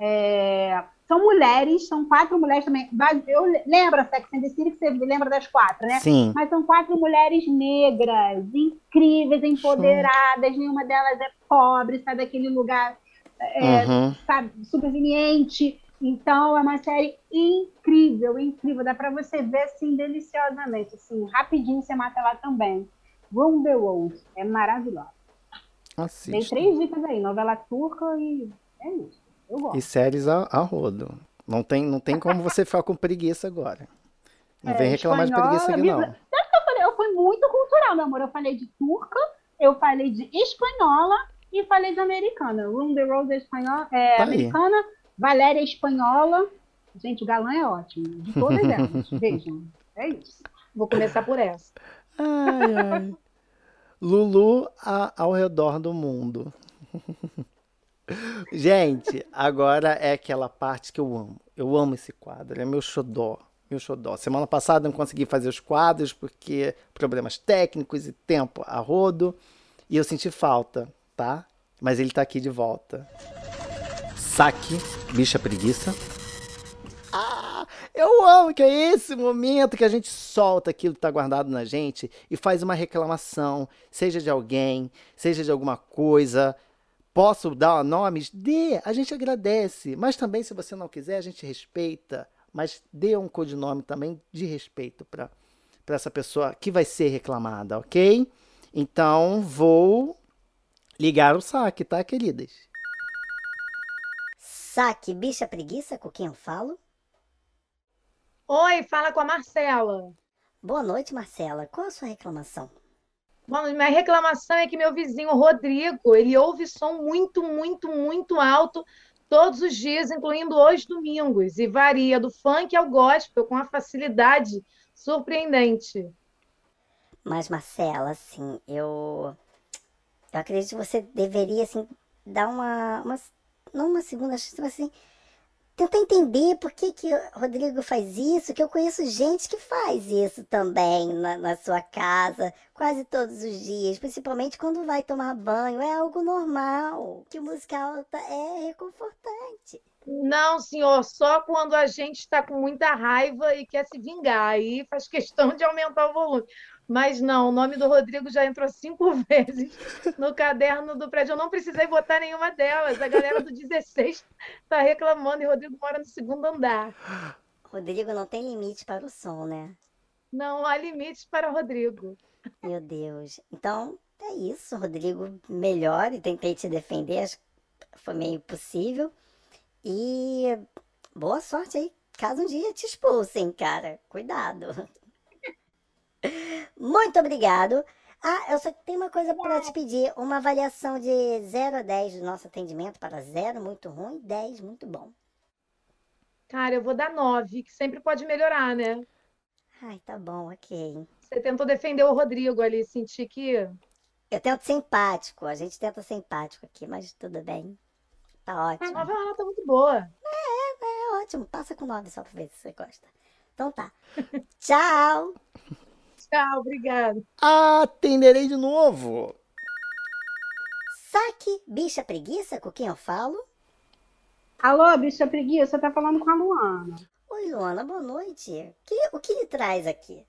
É, são mulheres, são quatro mulheres também. Eu lembro a Sex and the City, que você lembra das quatro, né? Sim. Mas são quatro mulheres negras, incríveis, empoderadas, Sim. nenhuma delas é pobre, sai daquele lugar é, uhum. sabe, subveniente. Então, é uma série incrível, incrível. Dá para você ver, assim, deliciosamente. Assim, rapidinho você mata ela também. Room the Rose. É maravilhosa. Assista. Tem três dicas aí. Novela turca e... É isso. Eu gosto. E séries a, a rodo. Não tem, não tem como você ficar com preguiça agora. Não é, vem reclamar de preguiça aqui, não. Eu, falei, eu fui muito cultural, meu amor. Eu falei de turca, eu falei de espanhola e falei de americana. Room the é, espanhola, é tá americana. Aí Valéria Espanhola. Gente, o galã é ótimo. De todas elas. Vejam. É isso. Vou começar por essa. Ai, ai. Lulu a, ao redor do mundo. Gente, agora é aquela parte que eu amo. Eu amo esse quadro, é meu xodó. Meu xodó. Semana passada não consegui fazer os quadros porque problemas técnicos e tempo a rodo. E eu senti falta, tá? Mas ele tá aqui de volta. Saque, bicha preguiça. Ah, eu amo que é esse momento que a gente solta aquilo que está guardado na gente e faz uma reclamação, seja de alguém, seja de alguma coisa. Posso dar nomes? Dê, a gente agradece. Mas também, se você não quiser, a gente respeita. Mas dê um codinome também de respeito para essa pessoa que vai ser reclamada, ok? Então, vou ligar o saque, tá, queridas? Saque, bicha preguiça com quem eu falo? Oi, fala com a Marcela. Boa noite, Marcela. Qual a sua reclamação? Bom, minha reclamação é que meu vizinho Rodrigo, ele ouve som muito, muito, muito alto todos os dias, incluindo hoje domingos, e varia do funk ao gospel com uma facilidade surpreendente. Mas Marcela, assim, eu eu acredito que você deveria assim dar uma, uma não uma segunda chance, mas assim, tentar entender por que, que o Rodrigo faz isso, que eu conheço gente que faz isso também na, na sua casa, quase todos os dias, principalmente quando vai tomar banho. É algo normal, que música alta é reconfortante. Não, senhor, só quando a gente está com muita raiva e quer se vingar, aí faz questão de aumentar o volume. Mas não, o nome do Rodrigo já entrou cinco vezes no caderno do prédio. Eu não precisei botar nenhuma delas. A galera do 16 está reclamando e o Rodrigo mora no segundo andar. Rodrigo não tem limite para o som, né? Não há limites para o Rodrigo. Meu Deus. Então, é isso. Rodrigo, melhor e tentei te defender. Acho que foi meio impossível. E boa sorte aí. Caso um dia te expulsem, cara. Cuidado. Muito obrigado. Ah, eu só tenho uma coisa para te pedir: uma avaliação de 0 a 10 do nosso atendimento para 0, muito ruim, 10, muito bom. Cara, eu vou dar 9, que sempre pode melhorar, né? Ai, tá bom, ok. Você tentou defender o Rodrigo ali, senti que. Eu tento ser empático, a gente tenta ser empático aqui, mas tudo bem. Tá ótimo. A 9 é uma nota muito boa. É, é, é ótimo. Passa com 9 só pra ver se você gosta. Então tá. Tchau! Tchau, obrigado. Atenderei de novo. Saque, bicha preguiça, com quem eu falo? Alô, bicha preguiça, tá falando com a Luana. Oi, Luana, boa noite. Que, o que lhe traz aqui?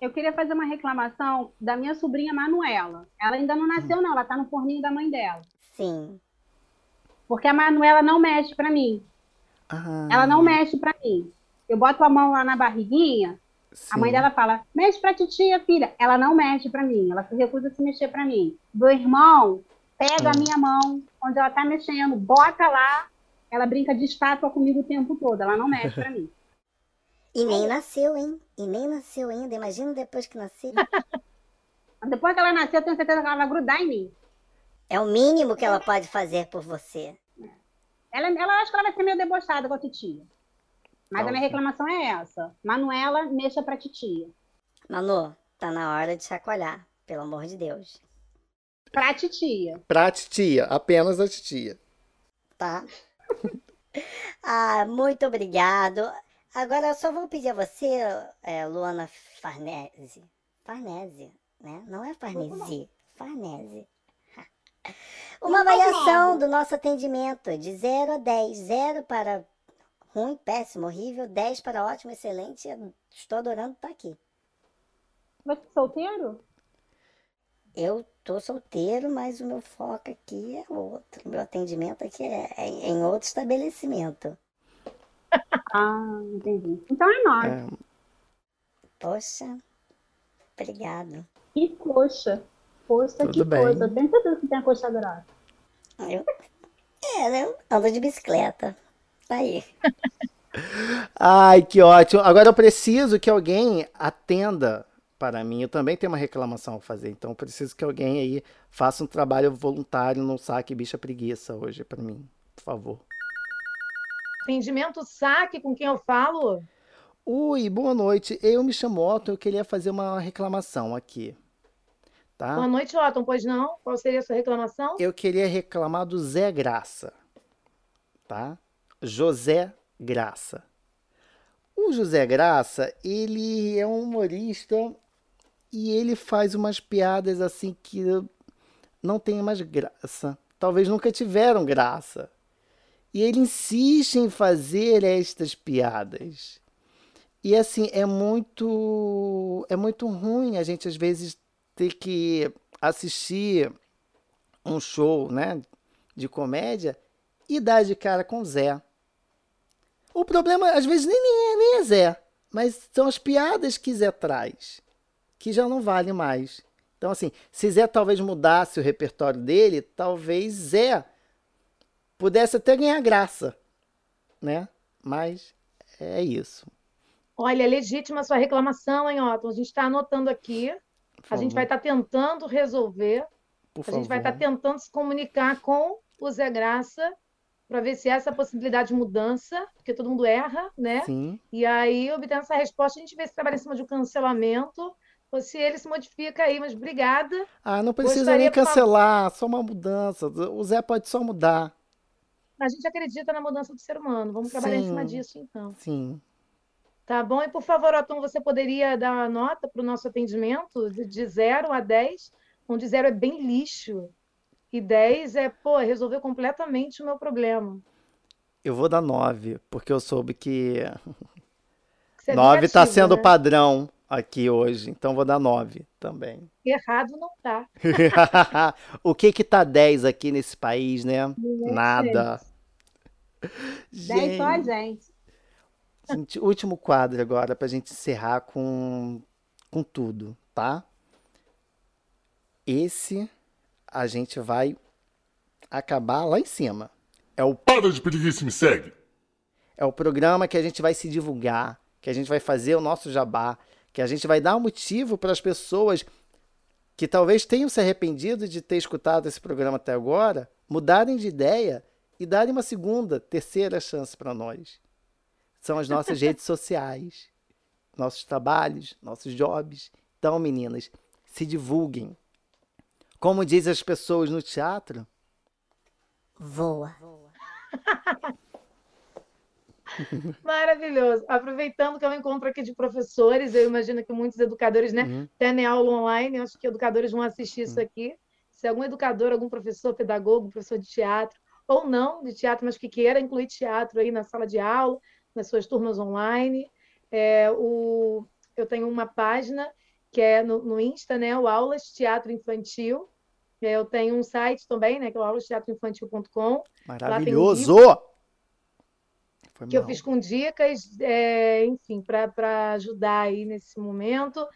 Eu queria fazer uma reclamação da minha sobrinha Manuela. Ela ainda não nasceu, não, ela tá no forninho da mãe dela. Sim. Porque a Manuela não mexe para mim. Ah. Ela não mexe para mim. Eu boto a mão lá na barriguinha, Sim. A mãe dela fala: mexe pra titia, filha. Ela não mexe pra mim, ela se recusa a se mexer pra mim. Do irmão, pega hum. a minha mão, onde ela tá mexendo, bota lá. Ela brinca de estátua comigo o tempo todo, ela não mexe pra mim. E nem nasceu, hein? E nem nasceu ainda. Imagina depois que nasceu. depois que ela nasceu, eu tenho certeza que ela vai grudar em mim. É o mínimo que ela pode fazer por você. Ela, ela acha que ela vai ser meio debochada com a titia. Mas a minha reclamação é essa. Manuela, mexa pra titia. Manu, tá na hora de chacoalhar, pelo amor de Deus. Pra titia. Pra titia, apenas a titia. Tá. ah, muito obrigado. Agora eu só vou pedir a você, é, Luana Farnese. Farnese, né? Não é Farnese, Farnese. Uma avaliação do nosso atendimento de 0 a 10. 0 para ruim, péssimo, horrível, 10 para ótimo, excelente. Estou adorando estar aqui. Você é solteiro? Eu tô solteiro, mas o meu foco aqui é outro. Meu atendimento aqui é, é em outro estabelecimento. ah, entendi. Então é nós. É... Poxa, obrigado. Que coxa. Poxa, Tudo que bem. coisa. Tem certeza que tem a coxa dourada. Eu... É, né? Ando de bicicleta. Tá aí. Ai, que ótimo. Agora eu preciso que alguém atenda para mim. Eu também tenho uma reclamação a fazer, então eu preciso que alguém aí faça um trabalho voluntário no saque bicha preguiça hoje para mim, por favor. Atendimento saque com quem eu falo? Oi, boa noite. Eu me chamo Otto, eu queria fazer uma reclamação aqui. Tá? Boa noite, Otto, pois não? Qual seria a sua reclamação? Eu queria reclamar do Zé Graça, tá? José Graça. O José Graça, ele é um humorista e ele faz umas piadas assim que não tem mais graça. Talvez nunca tiveram graça. E ele insiste em fazer estas piadas. E assim, é muito é muito ruim a gente às vezes ter que assistir um show, né, de comédia e dar de cara com Zé. O problema, às vezes, nem, nem, é, nem é Zé, mas são as piadas que Zé traz, que já não valem mais. Então, assim, se Zé talvez mudasse o repertório dele, talvez Zé pudesse até ganhar graça, né? Mas é isso. Olha, é legítima a sua reclamação, hein, Otton? A gente está anotando aqui. A gente vai estar tá tentando resolver. Por a favor. gente vai estar tá tentando se comunicar com o Zé Graça para ver se há essa possibilidade de mudança, porque todo mundo erra, né? Sim. E aí, obtendo essa resposta, a gente vê se trabalha em cima de um cancelamento ou se ele se modifica aí, mas obrigada. Ah, não precisa Gostaria nem cancelar, uma... só uma mudança. O Zé pode só mudar. A gente acredita na mudança do ser humano. Vamos trabalhar Sim. em cima disso, então. Sim. Tá bom? E, por favor, Otton, você poderia dar uma nota para o nosso atendimento de 0 a 10, onde 0 é bem lixo e 10 é, pô, resolveu completamente o meu problema. Eu vou dar 9, porque eu soube que 9 está sendo né? padrão aqui hoje, então vou dar 9 também. Errado não tá. o que que tá 10 aqui nesse país, né? Nada. Gente. 10 só a gente. Gente, último quadro agora para a gente encerrar com, com tudo, tá? Esse a gente vai acabar lá em cima. É o Para de Preguiça Me Segue. É o programa que a gente vai se divulgar, que a gente vai fazer o nosso jabá, que a gente vai dar um motivo para as pessoas que talvez tenham se arrependido de ter escutado esse programa até agora, mudarem de ideia e darem uma segunda, terceira chance para nós são as nossas redes sociais, nossos trabalhos, nossos jobs. Então, meninas, se divulguem. Como dizem as pessoas no teatro, voa. Maravilhoso. Aproveitando que eu encontro aqui de professores, eu imagino que muitos educadores, né, uhum. têm aula online, eu acho que educadores vão assistir isso uhum. aqui. Se algum educador, algum professor, pedagogo, professor de teatro, ou não de teatro, mas que queira incluir teatro aí na sala de aula, nas suas turmas online. É, o, eu tenho uma página que é no, no Insta, né? O Aulas Teatro Infantil. Eu tenho um site também, né? Que é o aulasteatroinfantil.com. Maravilhoso! Um que eu fiz com dicas, é, enfim, para ajudar aí nesse momento.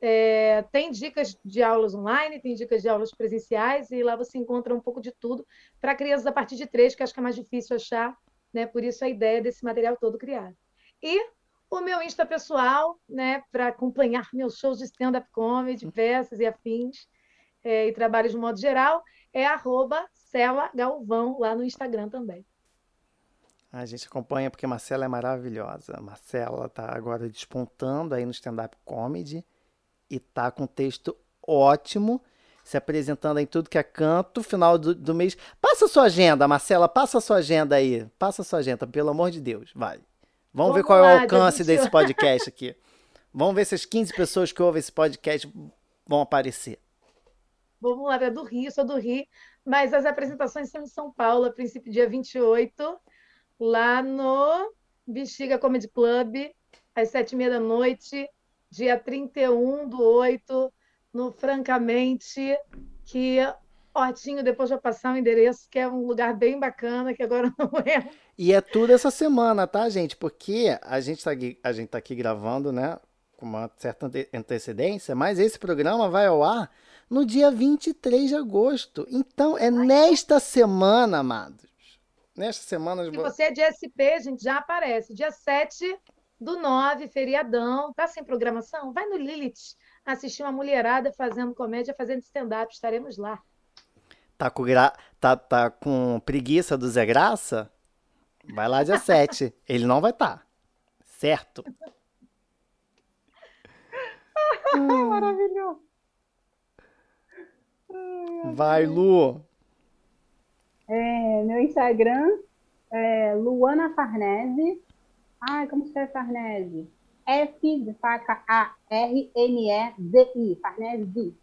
É, tem dicas de aulas online, tem dicas de aulas presenciais, e lá você encontra um pouco de tudo para crianças a partir de três, que acho que é mais difícil achar né? Por isso a ideia desse material todo criado. E o meu Insta pessoal, né, para acompanhar meus shows de stand-up comedy, peças e afins, é, e trabalhos de modo geral, é arroba Cela Galvão lá no Instagram também. A gente acompanha porque Marcela é maravilhosa. Marcela está agora despontando aí no stand-up comedy e tá com texto ótimo se apresentando em tudo que é canto, final do, do mês. Passa sua agenda, Marcela, passa sua agenda aí. Passa sua agenda, pelo amor de Deus, vai. Vamos, Vamos ver qual lá, é o alcance desse podcast aqui. Vamos ver se as 15 pessoas que ouvem esse podcast vão aparecer. Lá, é do Rio, sou do Rio, mas as apresentações são em São Paulo, a princípio dia 28, lá no Bexiga Comedy Club, às sete e meia da noite, dia 31 do 8, no Francamente, que Otinho, depois vai passar o endereço, que é um lugar bem bacana, que agora não é. E é tudo essa semana, tá, gente? Porque a gente tá aqui, a gente tá aqui gravando, né, com uma certa antecedência, mas esse programa vai ao ar no dia 23 de agosto. Então, é nesta semana, amados. Nesta semana... Se você é de SP, a gente já aparece. Dia 7 do 9, feriadão. Tá sem programação? Vai no Lilith assistir uma mulherada fazendo comédia, fazendo stand-up. Estaremos lá. Tá com, gra... tá, tá com preguiça do Zé Graça? Vai lá dia 7. Ele não vai estar. Tá. Certo? Maravilhoso. Vai, Lu. É, meu Instagram é Luana Farnese. Ai, como escreve Farnese? F de faca A R N E Z I, Farnese.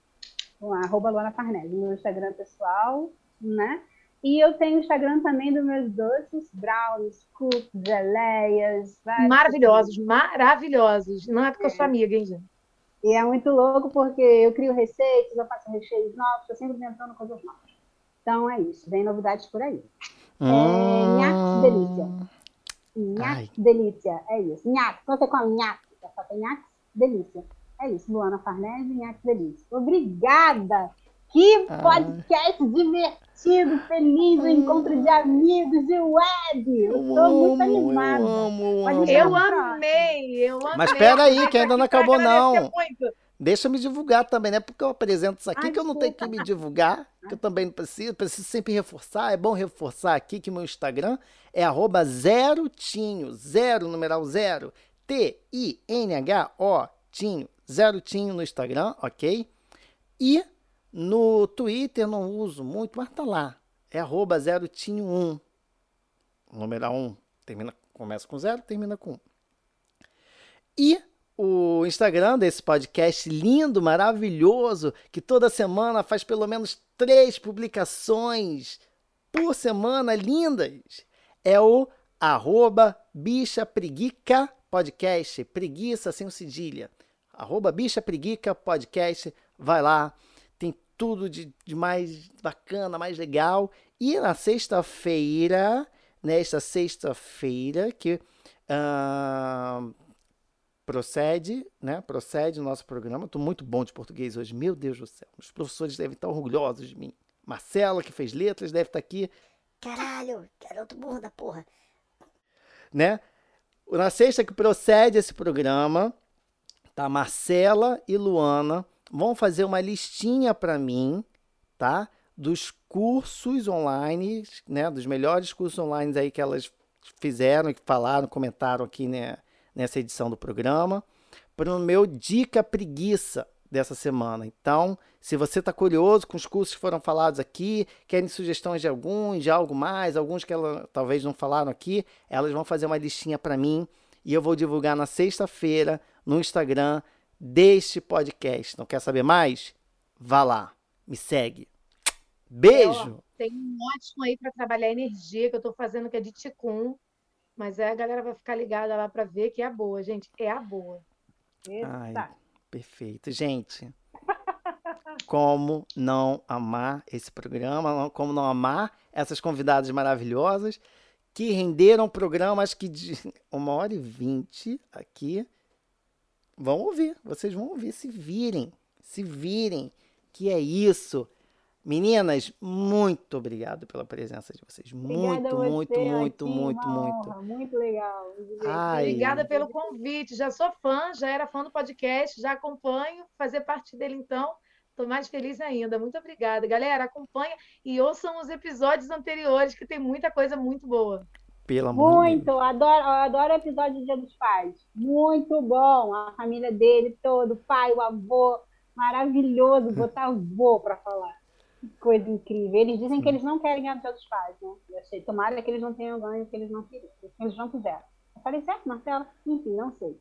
Arroba Luana Farnese, meu Instagram pessoal, né? E eu tenho o Instagram também dos meus doces, brownies, cookies, geleias. Maravilhosos, maravilhosos. Não é porque é. eu sou é. amiga, hein, gente? E é muito louco porque eu crio receitas, eu faço recheios novos, estou sempre inventando coisas novas. Então é isso, vem novidades por aí. Hum... É, delícia. Nhaque, delícia. É isso. Nhaque. Você come nhaque, só tem nhaque, delícia. É isso. Luana Farnese, nhaque, delícia. Obrigada. Que ah. podcast ah. divertido, feliz, o encontro de amigos e web. Eu tô muito animada. Eu amo, eu, amo. eu amei, eu amei. Mas espera aí, que ainda não acabou não. Muito. Deixa eu me divulgar também, né? Porque eu apresento isso aqui Ai, que eu não tenho que me divulgar, que eu também não preciso, preciso sempre reforçar. É bom reforçar aqui que meu Instagram é arroba zero tinho, zero, numeral zero, T-I-N-H-O, tinho, zero tinho no Instagram, ok? E no Twitter não uso muito, mas tá lá. É arroba zero tinho 1. Numeral 1. Termina, começa com zero, termina com 1. E o Instagram desse podcast lindo, maravilhoso, que toda semana faz pelo menos três publicações por semana lindas, é o arroba bicha preguica podcast, preguiça sem cedilha, arroba bicha preguica podcast, vai lá, tudo de, de mais bacana, mais legal, e na sexta-feira, nesta sexta-feira, que uh, procede, né? Procede o nosso programa. Estou muito bom de português hoje, meu Deus do céu. Os professores devem estar orgulhosos de mim. Marcela, que fez letras, deve estar aqui. Caralho, garoto burro da porra. Né? Na sexta que procede esse programa, tá? Marcela e Luana vão fazer uma listinha para mim, tá? Dos cursos online, né? Dos melhores cursos online aí que elas fizeram, que falaram, comentaram aqui, né? nessa edição do programa, para o meu Dica Preguiça dessa semana. Então, se você está curioso com os cursos que foram falados aqui, querem sugestões de alguns, de algo mais, alguns que ela talvez não falaram aqui, elas vão fazer uma listinha para mim e eu vou divulgar na sexta-feira no Instagram deste podcast. Não quer saber mais? Vá lá, me segue. Beijo! tem um ótimo aí para trabalhar energia que eu estou fazendo que é de Ticum. Mas aí a galera vai ficar ligada lá para ver que é a boa, gente. É a boa. Ai, perfeito. Gente, como não amar esse programa, como não amar essas convidadas maravilhosas que renderam programas que de uma hora e vinte aqui. Vão ouvir, vocês vão ouvir, se virem, se virem, que é isso. Meninas, muito obrigado pela presença de vocês. Muito, você, muito, muito, muito, muito. Muito legal. Ai. Obrigada pelo convite. Já sou fã, já era fã do podcast, já acompanho. Fazer parte dele, então, estou mais feliz ainda. Muito obrigada. Galera, acompanha e ouçam os episódios anteriores, que tem muita coisa muito boa. Pelo amor Muito, Deus. adoro, adoro o episódio do Dia dos Pais. Muito bom. A família dele todo, o pai, o avô. Maravilhoso botar avô para falar coisa incrível. Eles dizem que eles não querem ganhar dos pais, né? Eu achei, tomara que eles não tenham ganho que eles não queriam, que eles não quiseram. Eu falei, certo, Marcela? Enfim, não sei.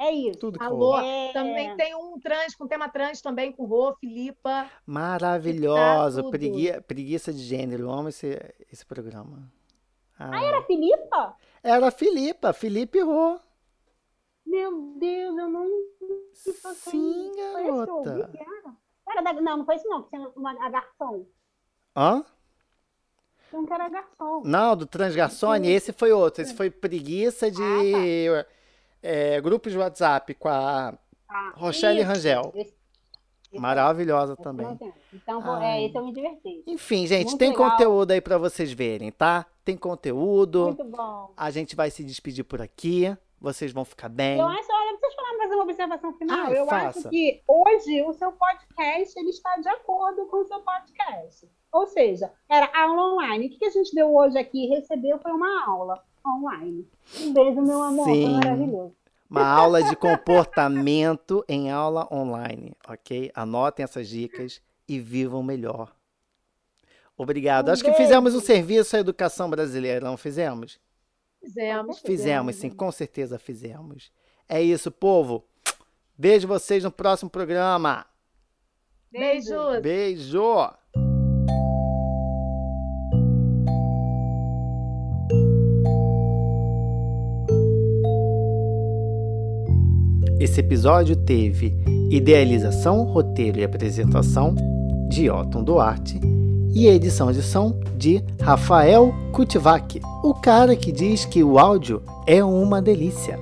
É isso. Tudo Alô, é... também tem um trans, com tema trans também, com Rô, Filipa. Maravilhoso. Tá Pregui... Preguiça de gênero. Eu amo esse, esse programa. Ah. ah, era Filipa? Era Filipa, Felipe Rô. Meu Deus, eu não. Sim, garota. Era da... Não, não foi isso não, que tinha uma, a garçom. Hã? Um que era garçom. Não, do Transgarçone, esse foi outro. Esse foi preguiça de ah, tá. é, grupos de WhatsApp com a ah, Rochelle isso, Rangel. Esse Maravilhosa esse também. Então, Ai. é, esse eu me diverti. Enfim, gente, Muito tem legal. conteúdo aí para vocês verem, tá? Tem conteúdo. Muito bom. A gente vai se despedir por aqui. Vocês vão ficar bem. Eu acho, olha, vocês falaram fazer uma observação final. Ah, eu faça. acho que hoje o seu podcast ele está de acordo com o seu podcast. Ou seja, era aula online. O que a gente deu hoje aqui recebeu foi uma aula online. Um beijo, meu amor. Sim. Foi maravilhoso. Uma aula de comportamento em aula online, ok? Anotem essas dicas e vivam melhor. Obrigado. Um Acho beijo. que fizemos um serviço à educação brasileira, não fizemos? Fizemos. Fizemos, sim, com certeza fizemos. É isso, povo. Vejo vocês no próximo programa. Beijos. Beijo. Esse episódio teve idealização, roteiro e apresentação de Otton Duarte e edição de som de Rafael Kutivac, o cara que diz que o áudio é uma delícia.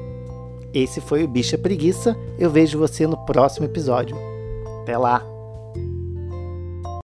Esse foi o Bicha Preguiça. Eu vejo você no próximo episódio. Até lá!